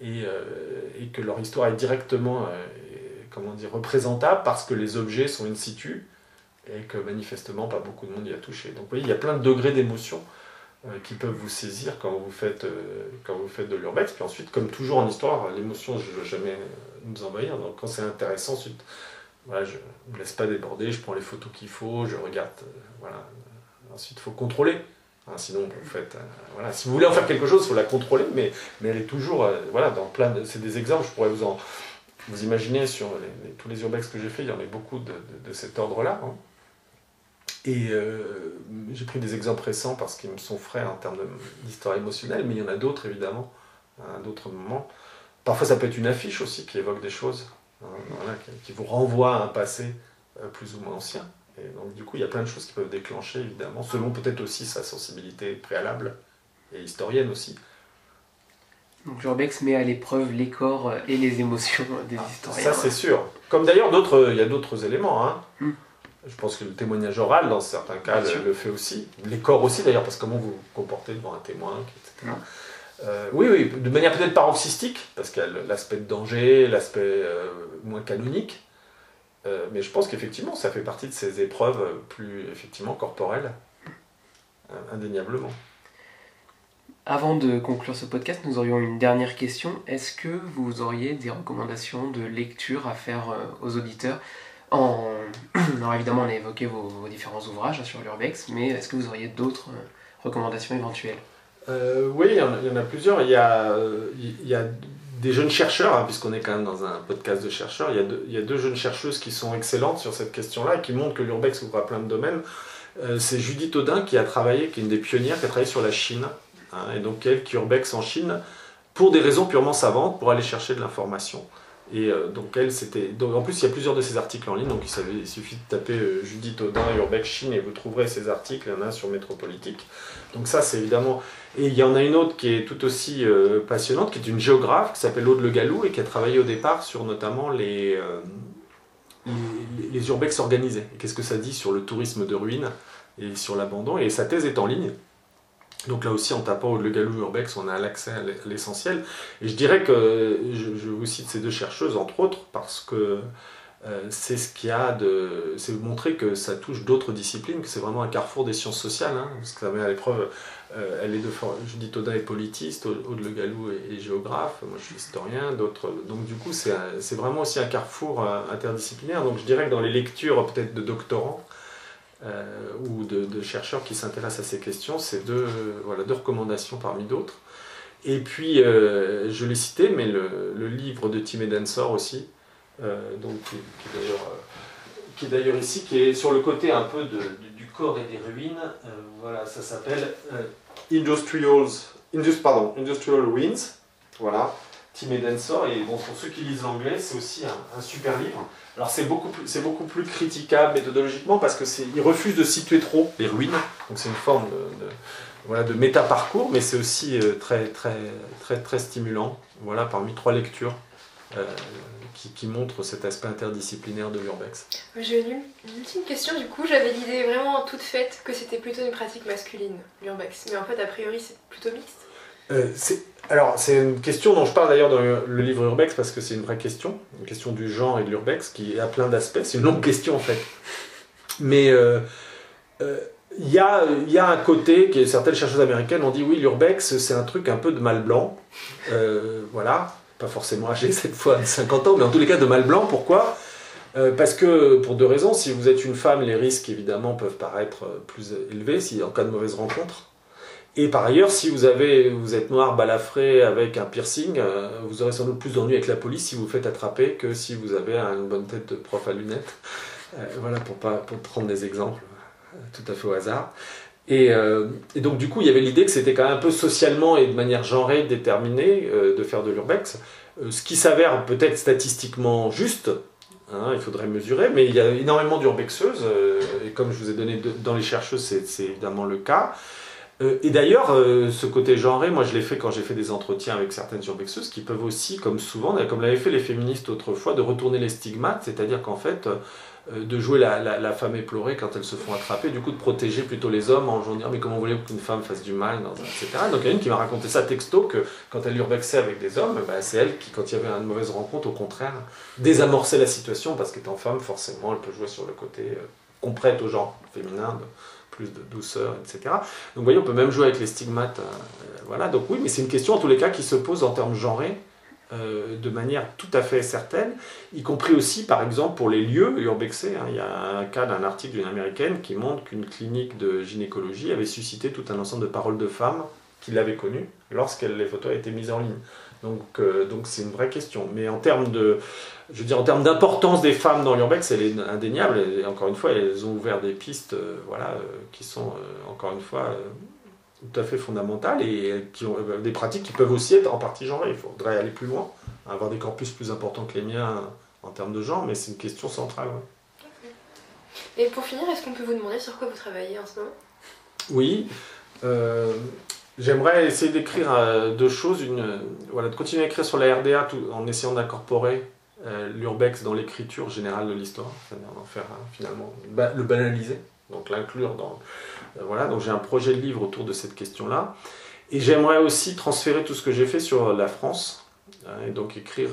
et, euh, et que leur histoire est directement euh, comment dire, représentable parce que les objets sont in situ et que manifestement pas beaucoup de monde y a touché. Donc vous voyez, il y a plein de degrés d'émotion euh, qui peuvent vous saisir quand vous faites, quand vous faites de l'urbex. Puis ensuite, comme toujours en histoire, l'émotion ne va jamais nous envahir. Donc quand c'est intéressant, ensuite, je ne me laisse pas déborder, je prends les photos qu'il faut, je regarde. Euh, voilà. Ensuite, il faut contrôler. Hein, sinon, vous faites, euh, voilà. Si vous voulez en faire quelque chose, il faut la contrôler, mais, mais elle est toujours. Euh, voilà, dans plein de. C'est des exemples, je pourrais vous en. Vous imaginez sur tous les urbex que j'ai fait, il y en a beaucoup de, de, cet ordre-là. Hein. Et j'ai pris des exemples récents parce qu'ils me sont frais en termes d'histoire émotionnelle, mais il y en a d'autres évidemment, à d'autres moments. Parfois ça peut être une affiche aussi qui évoque des choses. Qui, vous renvoie à un passé euh, plus ou moins ancien. Et donc du coup, il y a plein de choses qui peuvent déclencher, évidemment, selon peut-être aussi sa sensibilité préalable et historienne aussi. Donc l'urbex met à l'épreuve les corps et les émotions des ah, historiens. Ça c'est sûr. Comme d'ailleurs d'autres, il y a d'autres éléments. Hein. Hmm. Je pense que le témoignage oral, dans certains cas, le, fait aussi. Les corps aussi d'ailleurs, parce que comment vous vous comportez devant un témoin, etc. Euh, oui, oui, de manière peut-être paroxystique, parce qu'il y a l'aspect de danger, l'aspect euh, moins canonique, euh, mais je pense qu'effectivement, ça fait partie de ces épreuves plus effectivement corporelles, indéniablement. Avant de conclure ce podcast, nous aurions une dernière question. Est-ce que vous auriez des recommandations de lecture à faire aux auditeurs en... Alors évidemment, on a évoqué vos, vos différents ouvrages sur l'urbex, mais est-ce que vous auriez d'autres recommandations éventuelles? Euh, oui, il y, en a, plusieurs. Il y a, il y a des jeunes chercheurs, hein, puisqu'on est quand même dans un podcast de chercheurs, il y, a deux, jeunes chercheuses qui sont excellentes sur cette question-là et qui montrent que l'urbex ouvre à plein de domaines. Euh, c'est Judith Audin qui a travaillé, qui est une des pionnières, qui a travaillé sur la Chine. Hein, et donc elle qui urbex en Chine pour des raisons purement savantes, pour aller chercher de l'information. Et euh, donc elle, c'était. en plus, il y a plusieurs de ces articles en ligne, donc il, suffit de taper euh, Judith Audin, Urbex Chine, et vous trouverez ces articles. Il y en a sur Métropolitique. Donc ça, c'est évidemment. Et il y en a une autre qui est tout aussi euh, passionnante, qui est une géographe qui s'appelle Aude Le Gallou et qui a travaillé au départ sur notamment les, les, les, urbex organisés. Qu'est-ce que ça dit sur le tourisme de ruines et sur l'abandon? Et sa thèse est en ligne. Donc là aussi, en tapant le Galou Urbex, on a l'accès à l'essentiel. Et je dirais que je, vous cite ces deux chercheuses, entre autres, parce que euh, c'est ce qui a de. C'est montrer que ça touche d'autres disciplines, que c'est vraiment un carrefour des sciences sociales, hein, parce que ça met à l'épreuve. euh, elle est de Judith Audin est politiste, Aude Le Gallou est, est géographe, moi je suis historien, d'autres. Donc du coup, c'est vraiment aussi un carrefour euh, interdisciplinaire. Donc je dirais que dans les lectures peut-être de doctorants euh, ou de, chercheurs qui s'intéressent à ces questions, c'est deux, voilà, deux recommandations parmi d'autres. Et puis, euh, je l'ai cité, mais le, livre de Tim Edensor aussi, euh, donc, qui, est d'ailleurs, euh, ici, qui est sur le côté un peu du, corps et des ruines. Euh, voilà, ça s'appelle euh, Industrials, Industrial Ruins. Voilà, Tim Edensor. Et bon, pour ceux qui lisent l'anglais, c'est aussi un, super livre. Alors c'est beaucoup, plus- beaucoup plus critiquable méthodologiquement parce qu'il refuse de situer trop les ruines. Donc c'est une forme de, voilà, de méta-parcours, mais c'est aussi euh, très, très, très, très stimulant. Voilà, parmi trois lectures euh, qui, qui montrent cet aspect interdisciplinaire de l'urbex. J'ai une, une question, du coup, j'avais l'idée vraiment toute faite que c'était plutôt une pratique masculine, l'urbex. Mais en fait, a priori, c'est plutôt mixte. Euh, alors, c'est une question dont je parle d'ailleurs dans le, livre Urbex parce que c'est une vraie question, une question du genre et de l'urbex qui a plein d'aspects. C'est une longue question en fait. Mais euh, euh, il y, a, un côté que certaines chercheuses américaines ont dit oui, l'urbex c'est un truc un peu de mal blanc. Voilà, pas forcément âgé cette fois de 50 ans, mais en tous les cas de mal blanc. Pourquoi? Parce que pour deux raisons, si vous êtes une femme, les risques évidemment peuvent paraître plus élevés si en cas de mauvaise rencontre. Et par ailleurs, si vous, êtes noir balafré avec un piercing, euh, vous aurez sans doute plus d'ennuis avec la police si vous vous faites attraper que si vous avez une bonne tête de prof à lunettes. Euh, voilà, pour, prendre des exemples euh, tout à fait au hasard. Et, donc, du coup, il y avait l'idée que c'était quand même un peu socialement et de manière genrée déterminée de faire de l'urbex. Ce qui s'avère peut-être statistiquement juste, hein, il faudrait mesurer, mais il y a énormément d'urbexeuses, et comme je vous ai donné dans les chercheuses, c'est évidemment le cas. Euh, et d'ailleurs, euh, ce côté genré, moi je l'ai fait quand j'ai fait des entretiens avec certaines urbexeuses qui peuvent aussi, comme souvent, comme l'avaient fait les féministes autrefois, de retourner les stigmates, c'est-à-dire qu'en fait, euh, de jouer la, femme éplorée quand elles se font attraper, du coup de protéger plutôt les hommes en disant mais comment voulez-vous qu'une femme fasse du mal, dans etc. Donc il y a une qui m'a raconté ça texto, que quand elle urbexait avec des hommes, bah, c'est elle qui, quand il y avait une mauvaise rencontre, au contraire, désamorçait la situation parce qu'étant femme, forcément, elle peut jouer sur le côté qu'on prête au genre féminin. Plus de douceur, etc. Donc vous voyez, on peut même jouer avec les stigmates. euh, euh, voilà, donc oui, mais c'est une question en tous les cas qui se pose en termes genrés euh, de manière tout à fait certaine, y compris aussi par exemple pour les lieux urbexés. hein. Il y a un cas d'un article d'une américaine qui montre qu'une clinique de gynécologie avait suscité tout un ensemble de paroles de femmes qui l'avaient connue lorsque les photos avaient été mises en ligne. Donc euh, donc c'est une vraie question. Mais en termes de, je veux dire, en termes d'importance des femmes dans l'urbex, elle est indéniable. Et encore une fois, elles ont ouvert des pistes, euh, voilà, euh, qui sont encore une fois tout à fait fondamentales et qui ont des pratiques qui peuvent aussi être en partie genrées. Il faudrait aller plus loin, avoir des corpus plus importants que les miens en termes de genre, mais c'est une question centrale. ouais. Et pour finir, est-ce qu'on peut vous demander sur quoi vous travaillez en ce moment? Oui. J'aimerais essayer d'écrire euh, deux choses. Une, euh, voilà, de continuer à écrire sur la RDA tout, en essayant d'incorporer euh, l'urbex dans l'écriture générale de l'histoire, c'est-à-dire d'en faire hein, finalement ba- le banaliser, donc l'inclure dans. euh, voilà, donc j'ai un projet de livre autour de cette question-là. Et j'aimerais aussi transférer tout ce que j'ai fait sur la France. hein, et donc écrire,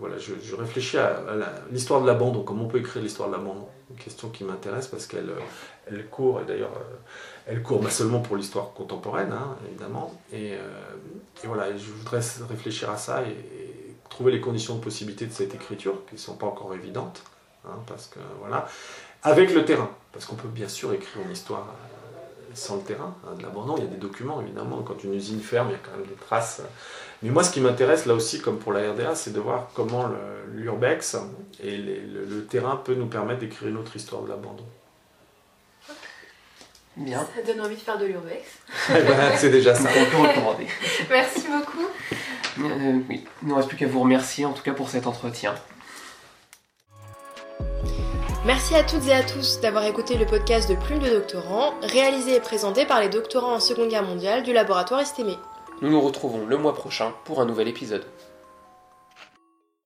voilà, je, je réfléchis à, l'histoire de l'abandon, comment on peut écrire l'histoire de l'abandon. Une question qui m'intéresse parce qu'elle elle court, et d'ailleurs elle court pas seulement pour l'histoire contemporaine, hein, évidemment. Et, euh, et voilà, je voudrais réfléchir à ça et, trouver les conditions de possibilité de cette écriture, qui ne sont pas encore évidentes, hein, parce que voilà, avec le terrain, parce qu'on peut bien sûr écrire une histoire euh, sans le terrain, hein, de l'abandon, il y a des documents évidemment, quand une usine ferme, il y a quand même des traces. Mais moi, ce qui m'intéresse là aussi, comme pour la RDA, c'est de voir comment l'urbex et le, le terrain peut nous permettre d'écrire une autre histoire de l'abandon. Bien. Ça donne envie de faire de l'urbex. Voilà, c'est déjà ça. On peut recommander. Merci beaucoup. Euh, oui, il ne reste plus qu'à vous remercier en tout cas pour cet entretien. Merci à toutes et à tous d'avoir écouté le podcast de Plume de Doctorants, réalisé et présenté par les doctorants en Seconde Guerre mondiale du laboratoire Estémé. Nous nous retrouvons le mois prochain pour un nouvel épisode.